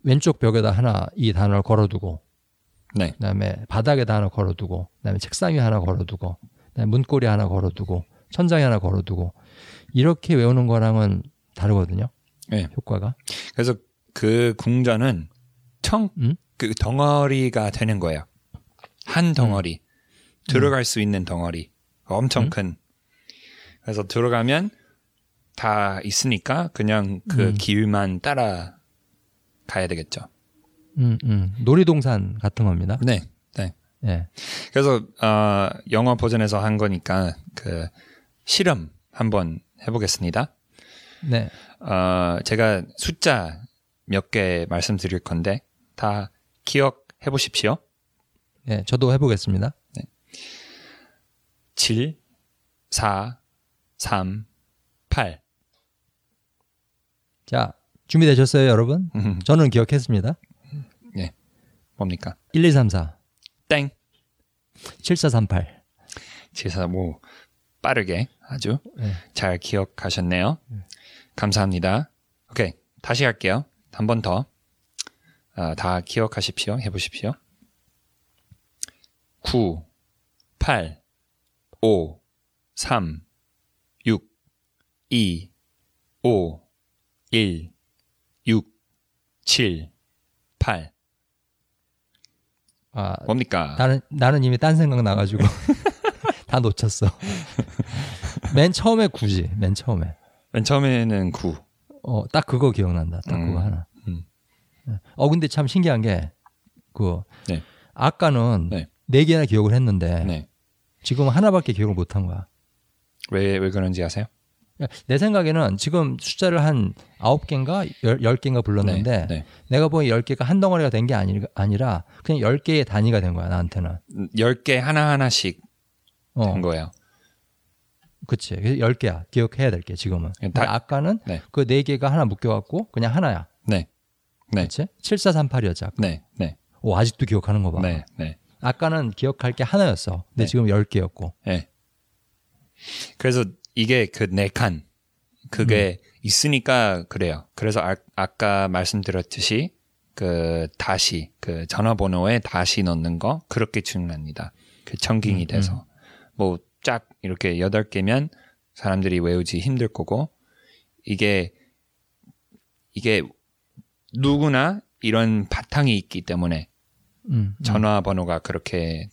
A: 왼쪽 벽에다 하나 이 단어를 걸어두고
B: 네.
A: 그다음에 바닥에다 하나 걸어두고 그다음에 책상 위에 하나 걸어두고 그다음에 문고리 하나 걸어두고 천장에 하나 걸어두고 이렇게 외우는 거랑은 다르거든요.
B: 네.
A: 효과가.
B: 그래서 그 궁전은 청,
A: 음?
B: 그 덩어리가 되는 거예요. 한 덩어리. 들어갈 수 있는 덩어리. 엄청
A: 음?
B: 큰. 그래서 들어가면 다 있으니까 그냥 그
A: 음.
B: 길만 따라 가야 되겠죠.
A: 음, 음. 놀이동산 같은 겁니다.
B: 네. 네.
A: 예.
B: 그래서 어, 영어 버전에서 한 거니까 그 실험 한번 해보겠습니다.
A: 네.
B: 어, 제가 숫자 몇 개 말씀드릴 건데 다 기억해 보십시오.
A: 예, 저도 해보겠습니다.
B: 7, 4, 3, 8.
A: 자, 준비되셨어요, 여러분?
B: 음,
A: 저는 기억했습니다.
B: 뭡니까?
A: 1, 2, 3, 4,
B: 땡.
A: 7, 4, 3, 8.
B: 제사 뭐 빠르게 아주
A: 네.
B: 잘 기억하셨네요. 감사합니다. 오케이 다시 할게요. 한 번 더. 아, 다 기억하십시오. 해보십시오. 9, 8, 5, 3, 6, 2, 5, 1, 6, 7, 8.
A: 아,
B: 뭡니까?
A: 나는, 나는 이미 딴 생각 나가지고 다 놓쳤어. 맨 처음에 9지, 맨 처음에.
B: 맨 처음에는 9.
A: 어, 딱 그거 기억난다. 딱
B: 음,
A: 그거 하나.
B: 음.
A: 어, 근데 참 신기한 게, 그,
B: 네.
A: 아까는
B: 네.
A: 네 개나 기억을 했는데,
B: 네.
A: 지금 하나밖에 기억을 못한 거야.
B: 왜, 왜 그런지 아세요?
A: 내 생각에는 지금 숫자를 한 아홉 개인가 열, 열 개인가 불렀는데,
B: 네, 네.
A: 내가 보니 열 개가 한 덩어리가 된 게 아니, 아니라, 그냥 열 개의 단위가 된 거야, 나한테는.
B: 10개 하나 하나씩
A: 어,
B: 된 거예요.
A: 그치. 그래서 열 개야. 기억해야 될 게, 지금은.
B: 다-
A: 아까는
B: 네.
A: 그네 개가 하나 묶여갖고, 그냥 하나야.
B: 네. 네.
A: 그치? 7438이었지, 아까.
B: 네, 네,
A: 오, 아직도 기억하는 거 봐.
B: 네, 네,
A: 아까는 기억할 게 하나였어. 근데
B: 네.
A: 지금 열 개였고.
B: 네. 그래서 이게 그 네 칸, 그게 있으니까 그래요. 그래서 아, 아까 말씀드렸듯이 그 다시 그 전화번호에 다시 넣는 거 그렇게 중요합니다. 그 청킹이
A: 음,
B: 돼서 뭐쫙 이렇게 여덟 개면 사람들이 외우지 힘들 거고 이게 이게 누구나 이런 바탕이 있기 때문에
A: 음, 음.
B: 전화번호가 그렇게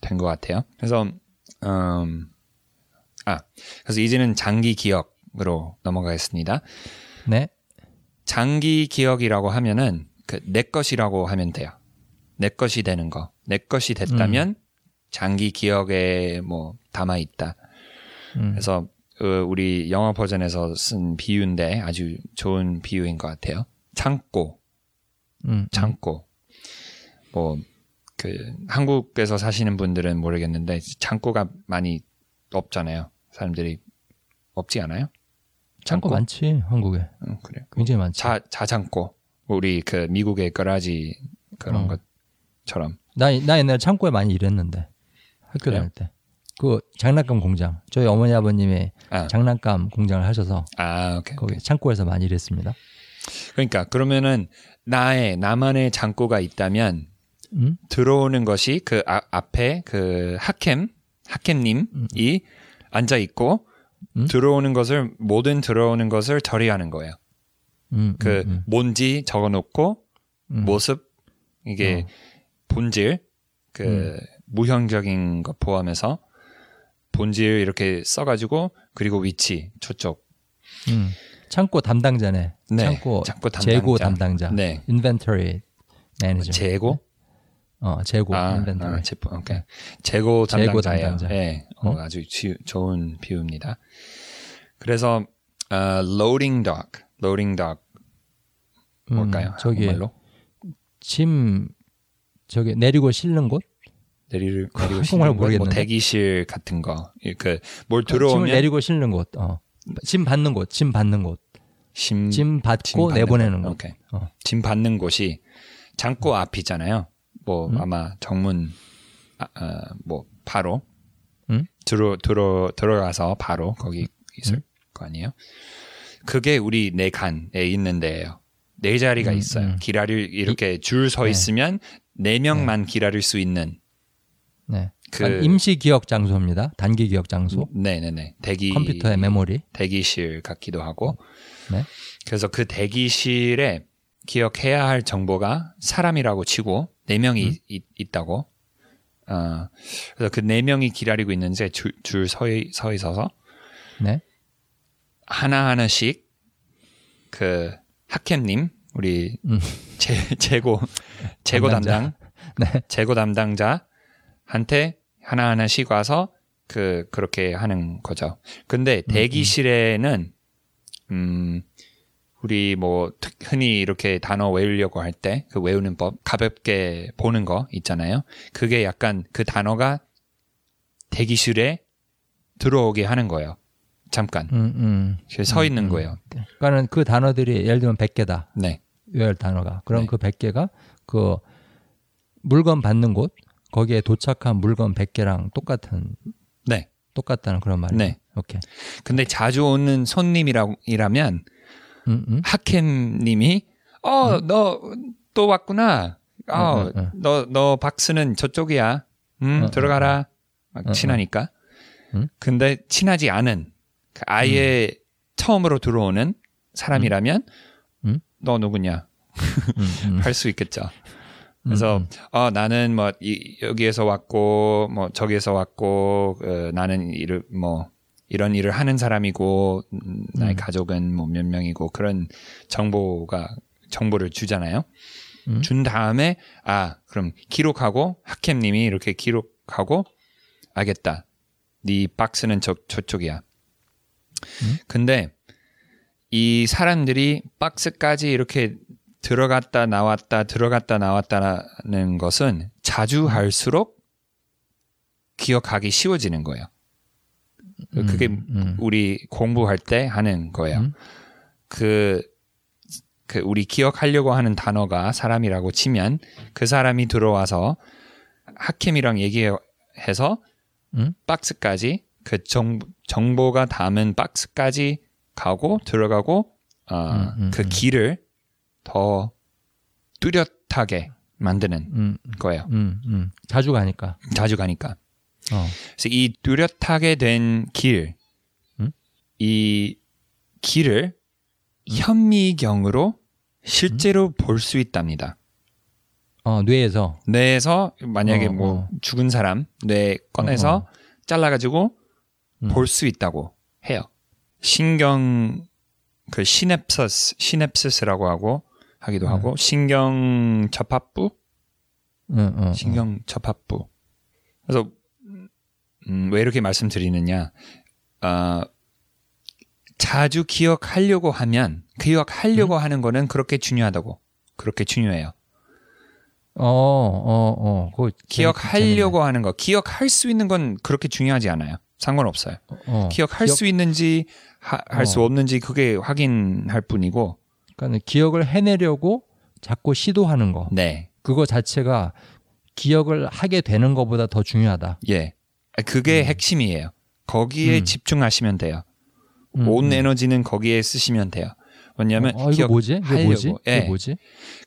B: 된 것 같아요. 그래서 음, 아 그래서 이제는 장기 기억으로 넘어가겠습니다.
A: 네.
B: 장기 기억이라고 하면은 그 내 것이라고 하면 돼요. 내 것이 되는 거. 내 것이 됐다면 장기 기억에 뭐 담아 있다.
A: 음.
B: 그래서 그 우리 영어 버전에서 쓴 비유인데 아주 좋은 비유인 것 같아요. 창고,
A: 음,
B: 창고. 뭐 그 한국에서 사시는 분들은 모르겠는데 창고가 많이 없잖아요. 사람들이 없지 않아요?
A: 창고 많지 한국에
B: 응, 그래.
A: 굉장히 많지.
B: 자 자창고. 우리 그 미국의 거라지 그런
A: 어.
B: 것처럼.
A: 나, 나 옛날에 창고에 많이 일했는데 학교
B: 그래요?
A: 다닐 때. 그 장난감 공장. 저희 어머니 아버님이
B: 아,
A: 장난감 공장을 하셔서
B: 아 오케이.
A: 거기 창고에서 많이 일했습니다.
B: 그러니까 그러면은 나의 나만의 창고가 있다면
A: 음?
B: 들어오는 것이 그 아- 앞에 그 학캠 학캠님이 앉아 있고
A: 음?
B: 들어오는 것을 모든 들어오는 것을 처리하는 거예요.
A: 음,
B: 그
A: 음,
B: 뭔지 적어놓고
A: 음.
B: 모습 이게
A: 어.
B: 본질 그
A: 음.
B: 무형적인 것 포함해서 본질 이렇게 써가지고 그리고 위치 저쪽
A: 음. 창고 담당자네.
B: 네,
A: 창고,
B: 창고
A: 재고
B: 담당자.
A: 담당자.
B: 네
A: inventory manager.
B: 재고
A: 어, 재고
B: 아. 아, 제품, 오케이. 재고 담당자예요.
A: 담당자.
B: 예, 어,
A: 어?
B: 아주 지- 좋은 비유입니다. 그래서 어, loading dock, loading dock 뭘까요?
A: 음, 저기
B: 한국말로
A: 짐 저기 내리고 실는 곳?
B: 내리고 실는 거, 뭐
A: 모르겠는데.
B: 대기실 같은 거, 그뭘
A: 짐을
B: 들어오면
A: 내리고 실는 곳. 어. 짐 받는 곳. 짐 받는 곳.
B: 짐,
A: 짐 받고
B: 짐 받는
A: 내보내는
B: 곳.
A: 곳.
B: 오케이.
A: 어.
B: 짐 받는 곳이 창고 앞이잖아요. 뭐
A: 음?
B: 아마 정문 아, 어, 뭐 바로
A: 음?
B: 들어 들어 들어가서 바로 거기 있을
A: 음?
B: 거 아니에요? 그게 우리 내 간에 있는 데예요. 네 자리가
A: 음,
B: 있어요.
A: 음.
B: 기다릴 이렇게 줄서
A: 네.
B: 있으면 네 명만 기다릴 수 있는
A: 네.
B: 그-
A: 임시 기억 장소입니다. 단기 기억 장소.
B: 네네네 대기
A: 컴퓨터의 메모리.
B: 대기실 같기도 하고
A: 네.
B: 그래서 그 대기실에 기억해야 할 정보가 사람이라고 치고 네 명이
A: 음.
B: 있, 있다고 어, 그래서 그 네 명이 기다리고 있는데 줄서 서 있어서
A: 네.
B: 하나 하나씩 그 학캠님 우리
A: 음.
B: 재, 재고 재고.
A: 담당 네.
B: 재고 담당자 한테 하나 하나씩 와서 그 그렇게 하는 거죠. 근데 대기실에는 음 우리 뭐 특- 흔히 이렇게 단어 외우려고 할 때 그 외우는 법 가볍게 보는 거 있잖아요. 그게 약간 그 단어가 대기실에 들어오게 하는 거예요. 잠깐
A: 음, 음.
B: 서 있는 거예요.
A: 그러니까는 그 단어들이 예를 들면 100개다.
B: 네,
A: 외울 단어가. 그럼
B: 네.
A: 그 100개가 그 물건 받는 곳 거기에 도착한 물건 100개랑 똑같은
B: 네,
A: 똑같다는 그런 말이에요.
B: 네.
A: 오케이.
B: 근데 자주 오는 손님이라면
A: 음, 음.
B: 하캠 님이 어 너 또 왔구나. 어
A: 응, 응,
B: 너너 박스는 저쪽이야. 음
A: 응,
B: 들어가라. 막
A: 응,
B: 친하니까.
A: 응.
B: 근데 친하지 않은 그 아예 처음으로 들어오는 사람이라면
A: 응.
B: 너 누구냐
A: 음, 음.
B: 할수 있겠죠. 그래서
A: 음,
B: 어 나는 뭐 이, 여기에서 왔고 뭐 저기에서 왔고 어, 나는 일을 뭐 이런 일을 하는 사람이고 음, 나의
A: 음.
B: 가족은 뭐 몇 명이고 그런 정보가 정보를 주잖아요.
A: 음.
B: 준 다음에 아 그럼 기록하고 학캠님이 이렇게 기록하고 알겠다. 네 박스는 저 저쪽이야.
A: 음.
B: 근데 이 사람들이 박스까지 이렇게 들어갔다 나왔다 들어갔다 나왔다는 것은 자주 할수록 기억하기 쉬워지는 거예요. 그게
A: 음, 음.
B: 우리 공부할 때 하는 거예요.
A: 음.
B: 그, 그 우리 기억하려고 하는 단어가 사람이라고 치면 그 사람이 들어와서 하킴이랑 얘기해서
A: 음?
B: 박스까지 그 정, 정보가 담은 박스까지 가고 들어가고 어,
A: 음, 음,
B: 그
A: 음.
B: 길을 더 뚜렷하게 만드는
A: 음,
B: 거예요.
A: 음, 음. 자주 가니까.
B: 자주 가니까.
A: 어.
B: 그래서 이 뚜렷하게 된 길,
A: 음?
B: 이 길을 현미경으로 실제로 볼 수 있답니다.
A: 어, 뇌에서.
B: 뇌에서 만약에
A: 어,
B: 뭐
A: 어.
B: 죽은 사람 뇌 꺼내서
A: 어, 어.
B: 잘라가지고
A: 음.
B: 볼수 있다고 해요. 신경 그 시냅서스 시냅시스라고 하고 하기도
A: 음.
B: 하고 신경 접합부
A: 응, 응,
B: 신경 접합부. 그래서 음, 왜 이렇게 말씀드리느냐? 어, 자주 기억하려고 하면 기억하려고
A: 음.
B: 하는 거는 그렇게 중요하다고 그렇게 중요해요.
A: 어, 어, 어.
B: 기억하려고 하는 거, 기억할 수 있는 건 그렇게 중요하지 않아요. 상관없어요.
A: 재밌네. 어,
B: 기억할 수 있는지 할수
A: 어.
B: 없는지 그게 확인할 뿐이고,
A: 그러니까 기억을 해내려고 자꾸 시도하는 거.
B: 네,
A: 그거 자체가 기억을 하게 되는 것보다 더 중요하다.
B: 예, 그게
A: 음.
B: 핵심이에요. 거기에
A: 음.
B: 집중하시면 돼요.
A: 음,
B: 온
A: 음.
B: 에너지는 거기에 쓰시면 돼요. 왜냐하면
A: 어, 이거 뭐지? 이게 뭐지? 이게
B: 예.
A: 뭐지?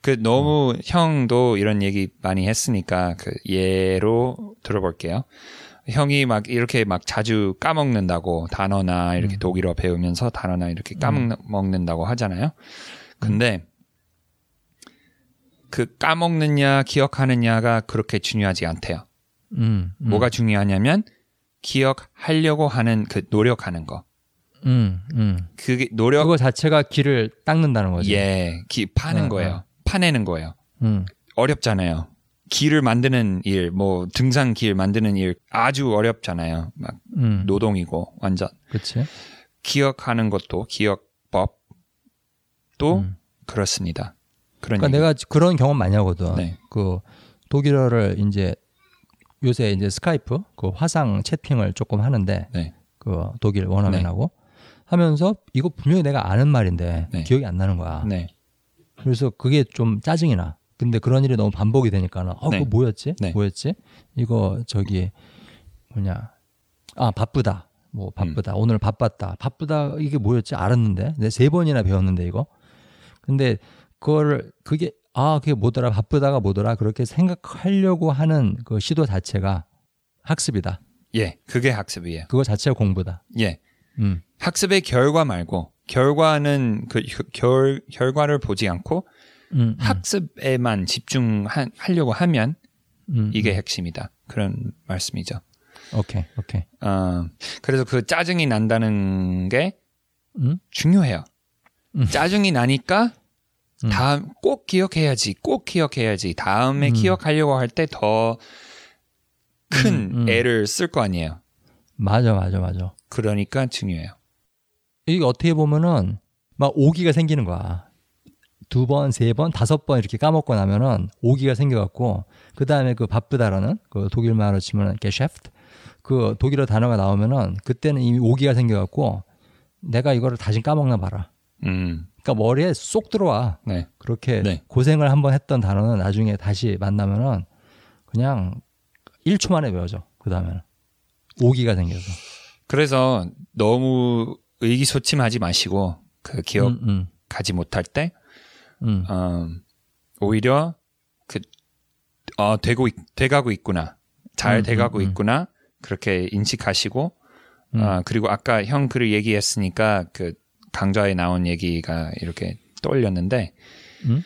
B: 그 너무 형도 이런 얘기 많이 했으니까 그 예로 들어볼게요. 형이 막 이렇게 막 자주 까먹는다고 단어나 이렇게
A: 음.
B: 독일어 배우면서 단어나 이렇게 까먹는다고 하잖아요. 근데 그 까먹느냐 기억하느냐가 그렇게 중요하지 않대요.
A: 음, 음.
B: 뭐가 중요하냐면 기억하려고 하는 그 노력하는 거.
A: 음, 음.
B: 그게 노력
A: 그거 자체가 길을 닦는다는 거지.
B: 예, 기, 파는
A: 어,
B: 거예요.
A: 어.
B: 파내는 거예요.
A: 음.
B: 어렵잖아요. 길을 만드는 일, 뭐 등산 길 만드는 일 아주 어렵잖아요. 막
A: 음.
B: 노동이고 완전
A: 그렇지.
B: 기억하는 것도 기억법 또
A: 음.
B: 그렇습니다.
A: 그러니까
B: 얘기.
A: 내가 그런 경험 많이 하거든.
B: 네.
A: 그 독일어를 이제 요새 이제 스카이프 그 화상 채팅을 조금 하는데
B: 네.
A: 그 독일 원어민하고 하면서 이거 분명히 내가 아는 말인데
B: 네.
A: 기억이 안 나는 거야.
B: 네.
A: 그래서 그게 좀 짜증이 나. 근데 그런 일이 너무 반복이 되니까는 어,
B: 네.
A: 그거 뭐였지?
B: 네.
A: 뭐였지? 이거 저기 뭐냐? 아 바쁘다. 뭐 바쁘다. 오늘 바빴다. 바쁘다. 이게 뭐였지? 알았는데 내 세 번이나 배웠는데 이거. 근데 그거를 그게 아 그게 뭐더라? 바쁘다가 뭐더라? 그렇게 생각하려고 하는 그 시도 자체가 학습이다.
B: 예, 그게 학습이에요.
A: 그거 자체가 공부다.
B: 예.
A: 음.
B: 학습의 결과 말고 결과는 그 결, 결과를 보지 않고
A: 음, 음,
B: 학습에만 집중하려고 하면
A: 음,
B: 이게
A: 음.
B: 핵심이다. 그런 말씀이죠.
A: 오케이 오케이.
B: 어, 그래서 그 짜증이 난다는 게
A: 음?
B: 중요해요.
A: 음.
B: 짜증이 나니까
A: 음.
B: 다음 꼭 기억해야지, 꼭 기억해야지. 다음에
A: 음.
B: 기억하려고 할 때 더큰
A: 음, 음.
B: 애를 쓸 거 아니에요.
A: 맞아 맞아 맞아.
B: 그러니까 중요해요.
A: 이게 어떻게 보면은 막 오기가 생기는 거야. 두 번, 세 번, 다섯 번 이렇게 까먹고 나면은 오기가 생겨갖고 그 다음에 그 바쁘다라는 그 독일 말로 치면은 게셰프트 그 독일어 단어가 나오면은 그때는 이미 오기가 생겨갖고 내가 이거를 다시 까먹나 봐라.
B: 음,
A: 그러니까 머리에 쏙 들어와.
B: 네,
A: 그렇게
B: 네.
A: 고생을 한번 했던 단어는 나중에 다시 만나면은 그냥 1초 만에 외워져. 그 다음에는 오기가 생겨서.
B: 그래서 너무 의기소침하지 마시고 그 기억하지
A: 음,
B: 못할 때
A: 음, 음.
B: 어, 오히려 그 어, 되고 있- 돼가고 있구나, 잘
A: 음,
B: 돼가고
A: 음, 음.
B: 있구나 그렇게 인식하시고
A: 음.
B: 아, 그리고 아까 형 글을 얘기했으니까 그 강좌에 나온 얘기가 이렇게 떠올렸는데
A: 음?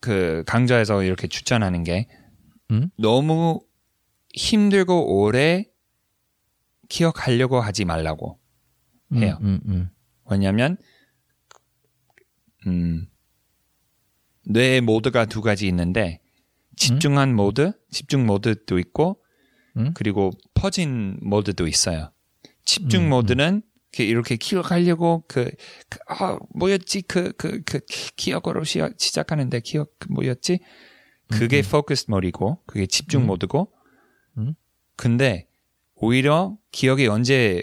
B: 그 강좌에서 이렇게 추천하는 게
A: 음?
B: 너무 힘들고 오래 기억하려고 하지 말라고 해요.
A: 음, 음, 음.
B: 왜냐하면 음, 뇌 모드가 두 가지 있는데 집중한 모드, 집중 모드도 있고
A: 음?
B: 그리고 퍼진 모드도 있어요. 집중
A: 음,
B: 모드는 이렇게, 이렇게 기억하려고 그, 그 아, 뭐였지 그 그 그 기억으로 시, 시작하는데 기억 그 뭐였지? 그게 포커스 모드이고 그게 집중
A: 음.
B: 모드고.
A: 음.
B: 근데 오히려 기억이 언제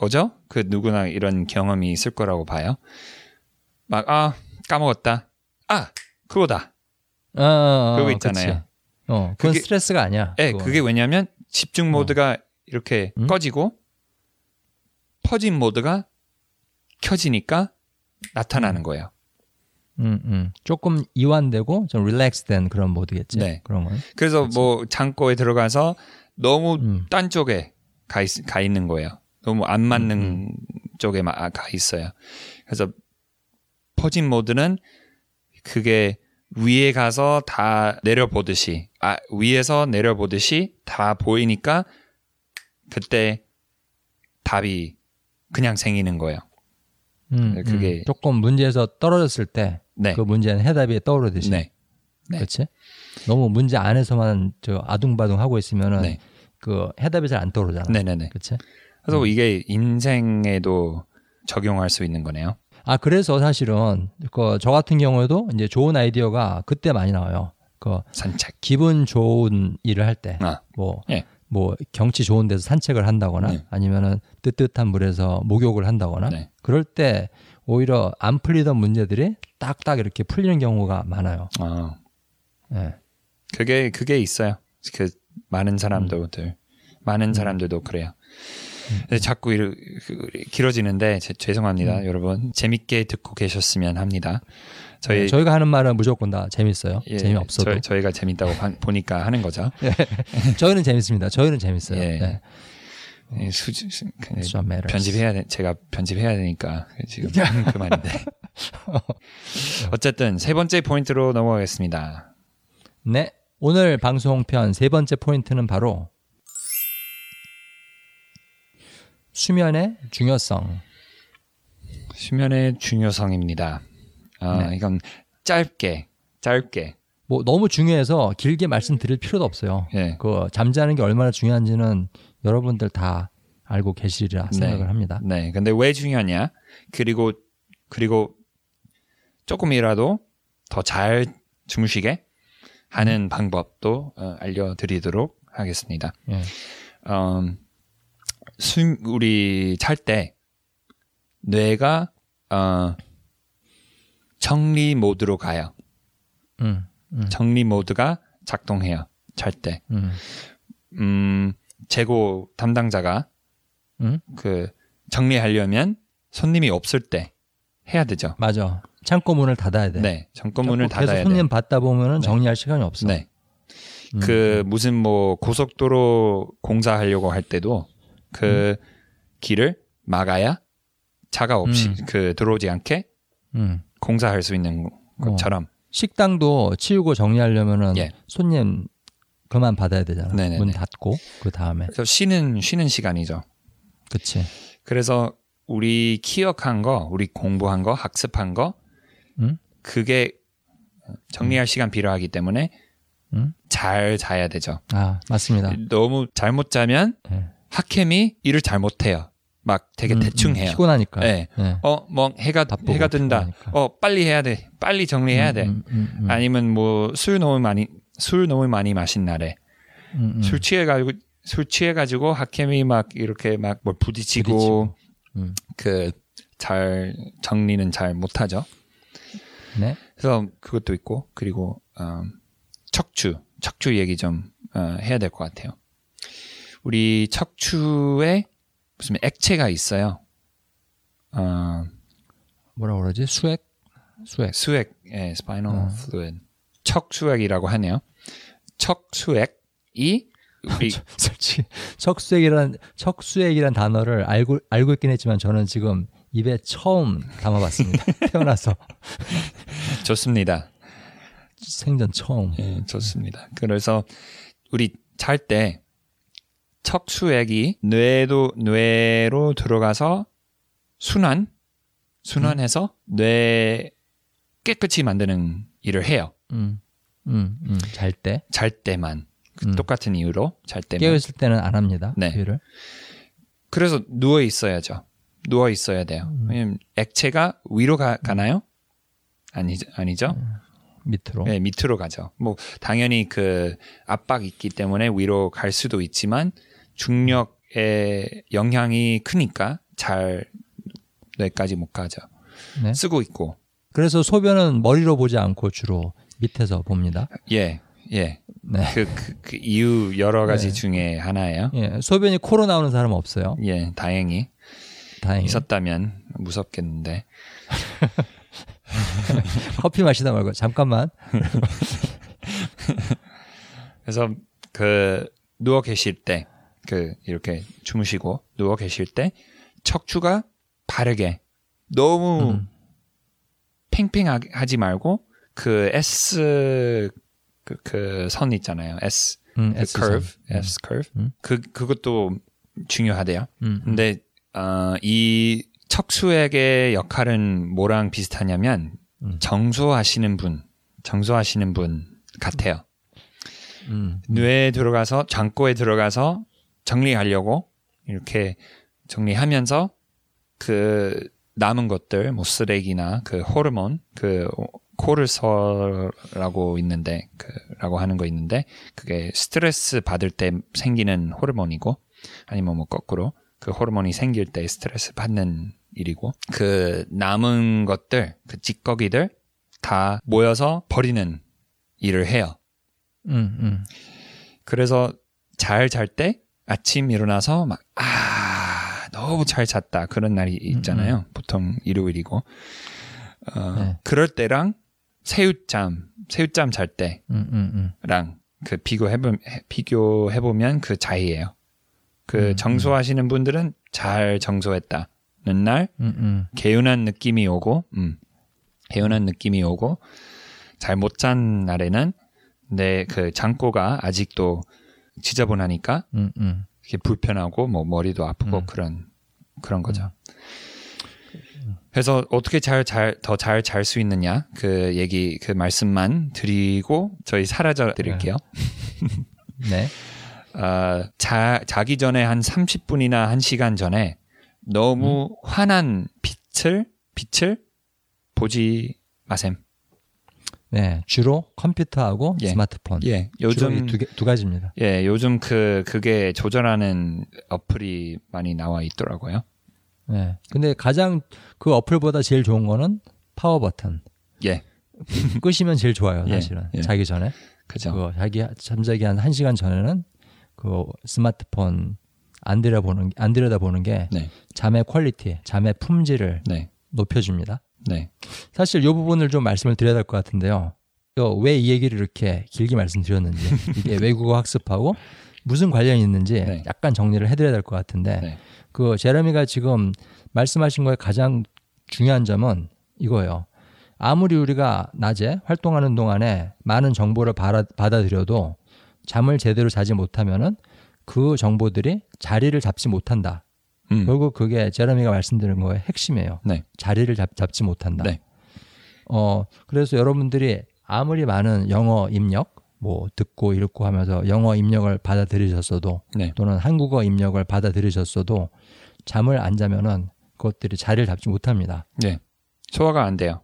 B: 오죠? 그 누구나 이런 경험이 있을 거라고 봐요. 막 아 까먹었다. 아 그거다.
A: 어, 어, 어,
B: 그거
A: 그치.
B: 있잖아요.
A: 어, 그건
B: 그게-
A: 스트레스가 아니야.
B: 예. 그게 왜냐면 집중 모드가 이렇게
A: 음?
B: 꺼지고 퍼진 모드가 켜지니까 나타나는 거예요.
A: 음, 음. 조금 이완되고 좀 릴렉스된 그런 모드겠지.
B: 네.
A: 그런 건.
B: 그래서 뭐 창고에 들어가서 너무
A: 음.
B: 딴 쪽에 가, 있, 가 있는 거예요. 너무 안 맞는
A: 음,
B: 쪽에 마- 가 있어요. 그래서 퍼진 모드는 그게 위에 가서 다 내려보듯이 아 위에서 내려보듯이 다 보이니까 그때 답이 그냥 생기는 거예요.
A: 음,
B: 네, 그게-
A: 음. 조금 문제에서 떨어졌을 때그
B: 네,
A: 문제는 해답이 떠오르듯이.
B: 네, 네.
A: 그렇지? 너무 문제 안에서만 저 아둥바둥 하고 있으면은
B: 네,
A: 그 해답이 잘 안 떠오르잖아.
B: 네, 네, 네.
A: 그렇지?
B: 그래서 이게 인생에도 적용할 수 있는 거네요.
A: 아 그래서 사실은 그 저 같은 경우에도 이제 좋은 아이디어가 그때 많이 나와요. 그
B: 산책.
A: 기분 좋은 일을 할 때,
B: 아,
A: 뭐,
B: 예.
A: 뭐 경치 좋은 데서 산책을 한다거나
B: 네.
A: 아니면은 뜨뜻한 물에서 목욕을 한다거나
B: 네.
A: 그럴 때 오히려 안 풀리던 문제들이 딱딱 이렇게 풀리는 경우가 많아요.
B: 어,
A: 예.
B: 그게 그게 있어요. 그 많은 사람들들 많은 사람들도 그래요. 근데 자꾸 이르, 그, 길어지는데 제- 죄송합니다, 여러분. 재밌게 듣고 계셨으면 합니다. 저희
A: 네, 저희가 하는 말은 무조건 다 재밌어요.
B: 예,
A: 재미없어도
B: 저, 희가 재밌다고 봐- 보니까 하는 거죠.
A: 저희는 재밌습니다. 저희는 재밌어요.
B: 예.
A: 네.
B: 예, 수, 수, 그. 편집해야 돼, 제가 편집해야 되니까 지금 그만인데. 어쨌든 세 번째 포인트로 넘어가겠습니다.
A: 네. 오늘 방송편 세 번째 포인트는 바로 수면의 중요성.
B: 수면의 중요성입니다. 아,
A: 네.
B: 이건 짧게 짧게
A: 뭐 너무 중요해서 길게 말씀드릴 필요도 없어요.
B: 예.
A: 그 잠자는 게 얼마나 중요한지는 여러분들 다 알고 계시리라 생각을 합니다.
B: 네. 근데 왜 중요하냐? 그리고 그리고 조금이라도 더 잘 주무시게 하는 방법도 어, 알려드리도록 하겠습니다.
A: 예.
B: 음, 수, 우리 잘 때 뇌가 어, 정리 모드로 가요.
A: 음, 음,
B: 정리 모드가 작동해요. 잘 때.
A: 음,
B: 음, 재고 담당자가
A: 음?
B: 그 정리하려면 손님이 없을 때 해야 되죠.
A: 맞아. 창고 문을 닫아야 돼.
B: 네,
A: 자꾸 계속
B: 닫아야
A: 손님
B: 돼.
A: 받다 보면은 정리할 시간이 없어.
B: 네,
A: 음,
B: 그 무슨 뭐 고속도로 공사하려고 할 때도 그 길을 막아야 차가 없이
A: 음.
B: 그 들어오지 않게
A: 음.
B: 공사할 수 있는 것처럼.
A: 식당도 치우고 정리하려면은
B: 예.
A: 손님 그만 받아야 되잖아.
B: 네네네.
A: 문 닫고 그 다음에.
B: 그래서 쉬는 쉬는 시간이죠.
A: 그치.
B: 그래서 우리 기억한 거, 우리 공부한 거, 학습한 거,
A: 음?
B: 그게 정리할 시간 필요하기 때문에
A: 음?
B: 잘 자야 되죠.
A: 아 맞습니다.
B: 너무 잘못 자면
A: 예.
B: 학캠이 일을 잘못해요. 막 되게
A: 음,
B: 대충
A: 음,
B: 해요.
A: 피곤하니까.
B: 네.
A: 예.
B: 어, 뭐 해가 해가 든다.
A: 피곤하니까.
B: 어, 빨리 해야 돼. 빨리 정리해야 돼.
A: 음, 음, 음,
B: 아니면 뭐 술 너무 많이 술 너무 많이 마신 날에. 술 취해 가지고 술 취해 가지고 학캠이 막 이렇게 막 뭘 부딪히고,
A: 부딪히고. 음.
B: 그잘 정리는 잘 못하죠.
A: 네.
B: 그래서 그것도 있고 그리고 음, 척추 척추 얘기 좀 어, 해야 될 것 같아요. 우리 척추에 무슨 액체가 있어요. 어,
A: 뭐라 그러지? 수액? 수액.
B: 수액, 예, spinal
A: 어.
B: fluid. 척수액이라고 하네요. 척수액이 우리
A: 솔직히 척수액이란 척수액이란 단어를 알고 알고 있긴 했지만 저는 지금 입에 처음 담아봤습니다. 태어나서
B: 좋습니다.
A: 생전 처음.
B: 예, 좋습니다. 그래서 우리 잘 때 척수액이 뇌도 뇌로 들어가서 순환 순환해서 뇌 깨끗이 만드는 일을 해요.
A: 음, 음, 음. 잘 때.
B: 잘 때만 그
A: 음.
B: 똑같은 이유로 잘 때만.
A: 깨어 있을 때는 안 합니다.
B: 네.
A: 그.
B: 그래서 누워 있어야죠. 누워 있어야 돼요.
A: 음.
B: 왜냐면 액체가 위로 가, 가나요? 아니 아니죠.
A: 밑으로.
B: 네, 밑으로 가죠. 뭐 당연히 그 압박 있기 때문에 위로 갈 수도 있지만 중력의 영향이 크니까 잘 뇌까지 못 가죠.
A: 네.
B: 쓰고 있고
A: 그래서 소변은 머리로 보지 않고 주로 밑에서 봅니다.
B: 예, 예.
A: 네.
B: 그, 그, 그 이유 여러 가지
A: 네.
B: 중에 하나예요.
A: 예, 소변이 코로 나오는 사람은 없어요.
B: 예, 다행히
A: 다행히.
B: 있었다면 무섭겠는데.
A: 커피 마시다 말고 잠깐만.
B: 그래서 그 누워 계실 때 그 이렇게 주무시고 누워 계실 때 척추가 바르게 너무
A: 음.
B: 팽팽하지 말고 그 S 그, 그 선 있잖아요. S
A: 음,
B: 그
A: S선.
B: curve, S curve.
A: 음.
B: 그 그것도 중요하대요.
A: 음,
B: 근데 어, 이 척수액의 역할은 뭐랑 비슷하냐면
A: 음.
B: 정소하시는 분, 정소하시는 분 같아요.
A: 음,
B: 뇌에 들어가서 장고에 들어가서 정리하려고 이렇게 정리하면서 그 남은 것들 뭐 쓰레기나 그 호르몬 그 코르솔라고 있는데 그라고 하는 거 있는데 그게 스트레스 받을 때 생기는 호르몬이고 아니면 뭐 거꾸로 그 호르몬이 생길 때 스트레스 받는 일이고 그 남은 것들 그 찌꺼기들 다 모여서 버리는 일을 해요.
A: 음, 음.
B: 그래서 잘 잘 때 아침 일어나서 막 아 너무 잘 잤다. 그런 날이 있잖아요. 보통 일요일이고. 어,
A: 네.
B: 그럴 때랑 새우잠 새우잠 잘
A: 음, 음,
B: 때랑 그 비교해 보 비교해 보면 그 차이예요. 그
A: 음,
B: 정소하시는 분들은 잘 정소했다는 날
A: 음, 음,
B: 개운한 느낌이 오고 음, 개운한 느낌이 오고 잘 못 잔 날에는 내 그 장고가 아직도 지저분하니까
A: 음, 음.
B: 이게 불편하고 뭐 머리도 아프고
A: 음.
B: 그런 그런 거죠. 그래서 어떻게 잘 잘 더 잘 잘 수 있느냐 그 얘기 그 말씀만 드리고 저희 사라져 드릴게요.
A: 네.
B: 어, 자 자기 전에 한 30분이나 1시간 전에 너무
A: 음.
B: 환한 빛을 빛을 보지 마셈.
A: 네. 주로 컴퓨터하고
B: 예.
A: 스마트폰.
B: 예, 요즘
A: 이두 개- 두 가지입니다.
B: 예, 요즘 그 그게 조절하는 어플이 많이 나와 있더라고요.
A: 네. 근데 가장 그 어플보다 제일 좋은 거는 파워 버튼.
B: 예,
A: 끄시면 제일 좋아요,
B: 예,
A: 사실은.
B: 예.
A: 자기 전에.
B: 그죠.
A: 그거 자기 잠자기 한 1시간 전에는 그 스마트폰 안 들여다보는 안 들여다보는 게
B: 네,
A: 잠의 quality, 잠의 품질을
B: 네,
A: 높여줍니다.
B: 네,
A: 사실 이 부분을 좀 말씀을 드려야 될 것 같은데요. 왜 이 얘기를 이렇게 길게 말씀드렸는지 이게 외국어 학습하고 무슨 관련이 있는지
B: 네.
A: 약간 정리를 해드려야 될 것 같은데
B: 네.
A: 그 제레미가 지금 말씀하신 거에 가장 중요한 점은 이거예요. 아무리 우리가 낮에 활동하는 동안에 많은 정보를 받아, 받아들여도 잠을 제대로 자지 못하면은 그 정보들이 자리를 잡지 못한다.
B: 음,
A: 결국 그게 제레미가 말씀드린 거의 핵심이에요.
B: 네,
A: 자리를 잡, 잡지 못한다.
B: 네.
A: 어, 그래서 여러분들이 아무리 많은 영어 입력, 뭐 듣고 읽고 하면서 영어 입력을 받아들이셨어도
B: 네,
A: 또는 한국어 입력을 받아들이셨어도 잠을 안 자면은 그것들이 자리를 잡지 못합니다.
B: 네. 소화가 안 돼요.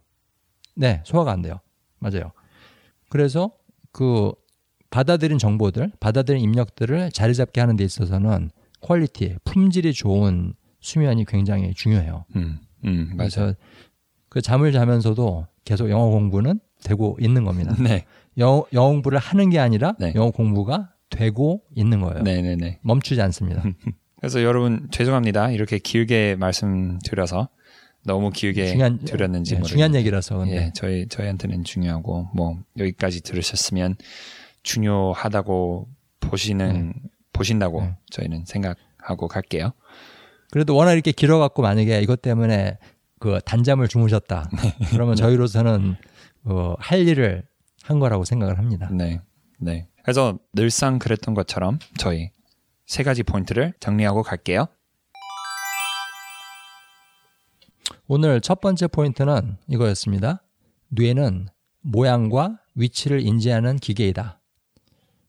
A: 네, 소화가 안 돼요. 맞아요. 그래서 그 받아들인 정보들, 받아들인 입력들을 자리 잡게 하는 데 있어서는 quality, 품질이 좋은 수면이 굉장히 중요해요.
B: 음, 음, 맞아요.
A: 그래서 그 잠을 자면서도 계속 영어 공부는 되고 있는 겁니다.
B: 네,
A: 영어, 영어 공부를 하는 게 아니라
B: 네.
A: 영어 공부가 되고 있는 거예요.
B: 네, 네, 네.
A: 멈추지 않습니다.
B: 그래서 여러분 죄송합니다. 이렇게 길게 말씀드려서 너무 길게
A: 중요한
B: 드렸는지
A: 예. 중요한 얘기라서 근데
B: 예, 저희 저희한테는 중요하고 뭐 여기까지 들으셨으면 중요하다고 보시는 보신다고
A: 네.
B: 저희는 생각하고 갈게요.
A: 그래도 워낙 이렇게 길어갖고 만약에 이것 때문에 그 단잠을 주무셨다.
B: 네.
A: 그러면 저희로서는 어, 할 일을 한 거라고 생각을 합니다.
B: 네, 네. 그래서 늘상 그랬던 것처럼 저희 세 가지 포인트를 정리하고 갈게요.
A: 오늘 첫 번째 포인트는 이거였습니다. 뇌는 모양과 위치를 인지하는 기계이다.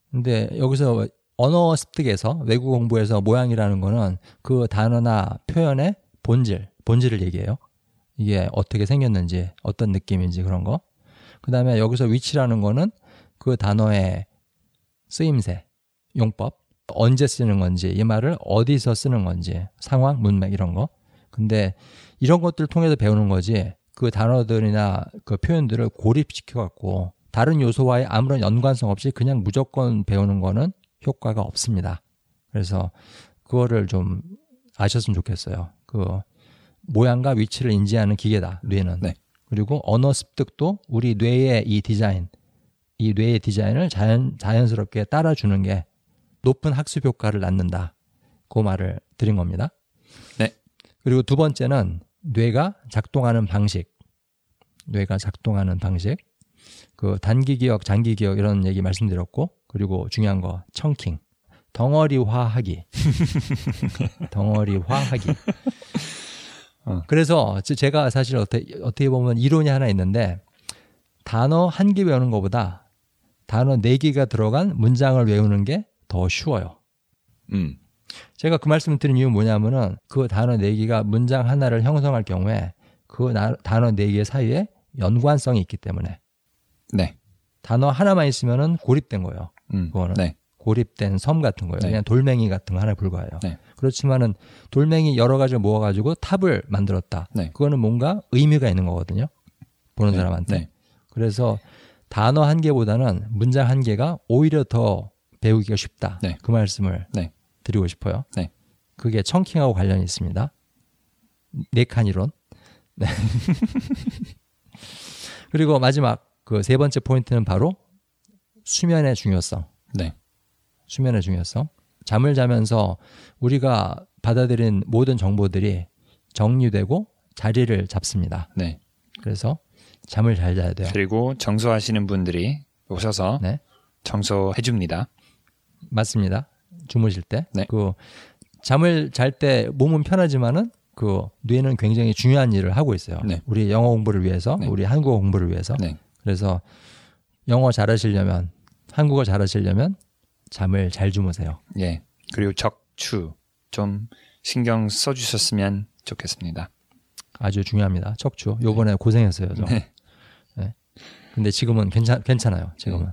A: 근데 여기서 언어 습득에서 외국 공부에서 모양이라는 거는 그 단어나 표현의 본질, 본질을 얘기해요. 이게 어떻게 생겼는지, 어떤 느낌인지 그런 거. 그 다음에 여기서 위치라는 거는 그 단어의 쓰임새, 용법, 언제 쓰는 건지, 이 말을 어디서 쓰는 건지, 상황, 문맥 이런 거. 근데 이런 것들 을 통해서 배우는 거지 그 단어들이나 그 표현들을 고립시켜 갖고 다른 요소와의 아무런 연관성 없이 그냥 무조건 배우는 거는 효과가 없습니다. 그래서 그거를 좀 아셨으면 좋겠어요. 그 모양과 위치를 인지하는 기계다. 뇌는.
B: 네.
A: 그리고 언어 습득도 우리 뇌의 이 디자인, 이 뇌의 디자인을 자연 자연스럽게 따라주는 게 높은 학습 효과를 낳는다. 그 말을 드린 겁니다.
B: 네.
A: 그리고 두 번째는 뇌가 작동하는 방식. 뇌가 작동하는 방식, 그 단기 기억, 장기 기억 이런 얘기 말씀드렸고, 그리고 중요한 거 청킹, 덩어리화하기, 덩어리화하기.
B: 어.
A: 그래서 제- 제가 사실 어떻게, 어떻게 보면 이론이 하나 있는데 단어 한 개 외우는 것보다 단어 네 개가 들어간 문장을 외우는 게 더 쉬워요.
B: 음.
A: 제가 그 말씀을 드린 이유는 뭐냐면은 그 단어 네 개가 문장 하나를 형성할 경우에 그 나- 단어 네 개 사이에 연관성이 있기 때문에
B: 네.
A: 단어 하나만 있으면은 고립된 거예요.
B: 음.
A: 그거는.
B: 네.
A: 고립된 섬 같은 거예요.
B: 네.
A: 그냥 돌멩이 같은 거 하나 불과해요.
B: 네.
A: 그렇지만은 돌멩이 여러 가지를 모아가지고 탑을 만들었다.
B: 네.
A: 그거는 뭔가 의미가 있는 거거든요. 보는
B: 네.
A: 사람한테.
B: 네.
A: 그래서 단어 한 개보다는 문장 한 개가 오히려 더 배우기가 쉽다.
B: 네.
A: 그 말씀을
B: 네.
A: 드리고 싶어요.
B: 네.
A: 그게 청킹하고 관련이 있습니다. 네칸 이론. 네. 그리고 마지막 그 세 번째 포인트는 바로 수면의 중요성.
B: 네.
A: 수면의 중요성. 잠을 자면서 우리가 받아들인 모든 정보들이 정리되고 자리를 잡습니다.
B: 네.
A: 그래서 잠을 잘 자야 돼요.
B: 그리고 청소하시는 분들이 오셔서
A: 네.
B: 청소해 줍니다.
A: 맞습니다. 주무실 때.
B: 네.
A: 그 잠을 잘 때 몸은 편하지만은 그 뇌는 굉장히 중요한 일을 하고 있어요.
B: 네.
A: 우리 영어 공부를 위해서,
B: 네.
A: 우리 한국어 공부를 위해서.
B: 네.
A: 그래서 영어 잘하시려면 한국어 잘하시려면 잠을 잘 주무세요.
B: 예. 그리고 적추 좀 신경 써 주셨으면 좋겠습니다.
A: 아주 중요합니다. 척추. 요번에 고생했어요. 저.
B: 네.
A: 근데 지금은 괜찮 괜찮아요. 지금은.
B: 네.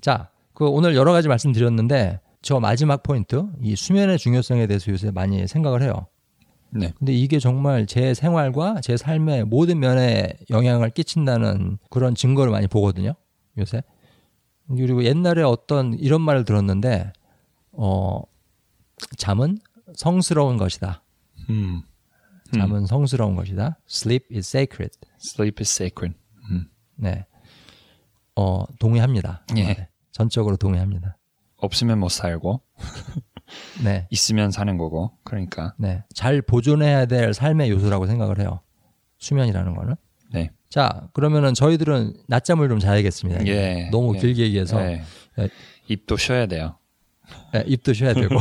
A: 자, 그 오늘 여러 가지 말씀드렸는데 저 마지막 포인트 이 수면의 중요성에 대해서 요새 많이 생각을 해요.
B: 네.
A: 근데 이게 정말 제 생활과 제 삶의 모든 면에 영향을 끼친다는 그런 증거를 많이 보거든요. 요새. 그리고 옛날에 어떤 이런 말을 들었는데 어 잠은 성스러운 것이다.
B: 음.
A: 잠은 성스러운 것이다. Sleep is sacred.
B: Sleep is sacred. 음.
A: 네. 어, 동의합니다.
B: 예.
A: 네. 전적으로 동의합니다.
B: 없으면 못 살고
A: 네.
B: 있으면 사는 거고. 그러니까.
A: 네. 잘 보존해야 될 삶의 요소라고 생각을 해요. 수면이라는 거는.
B: 네.
A: 자, 그러면은 저희들은 낮잠을 좀 자야겠습니다.
B: 예.
A: 너무
B: 예.
A: 길게 얘기해서
B: 네.
A: 예.
B: 입도 쉬어야 돼요.
A: 네, 입도 쉬어야 되고.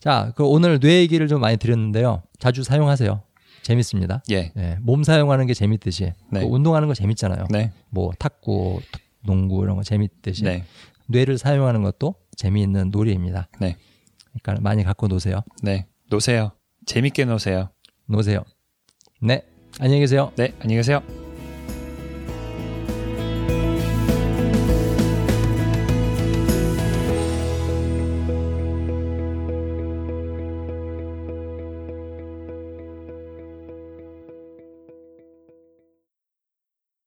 A: 자, 그 오늘 뇌 얘기를 좀 많이 드렸는데요. 자주 사용하세요. 재밌습니다.
B: 예.
A: 예, 몸 사용하는 게 재밌듯이
B: 네.
A: 그 운동하는 거 재밌잖아요.
B: 네.
A: 뭐 탁구, 농구 이런 거 재밌듯이
B: 네.
A: 뇌를 사용하는 것도 재미있는 놀이입니다.
B: 네.
A: 그러니까 많이 갖고 노세요.
B: 네. 노세요. 재밌게 노세요.
A: 노세요. 네. 안녕히 계세요.
B: 네. 안녕히 계세요.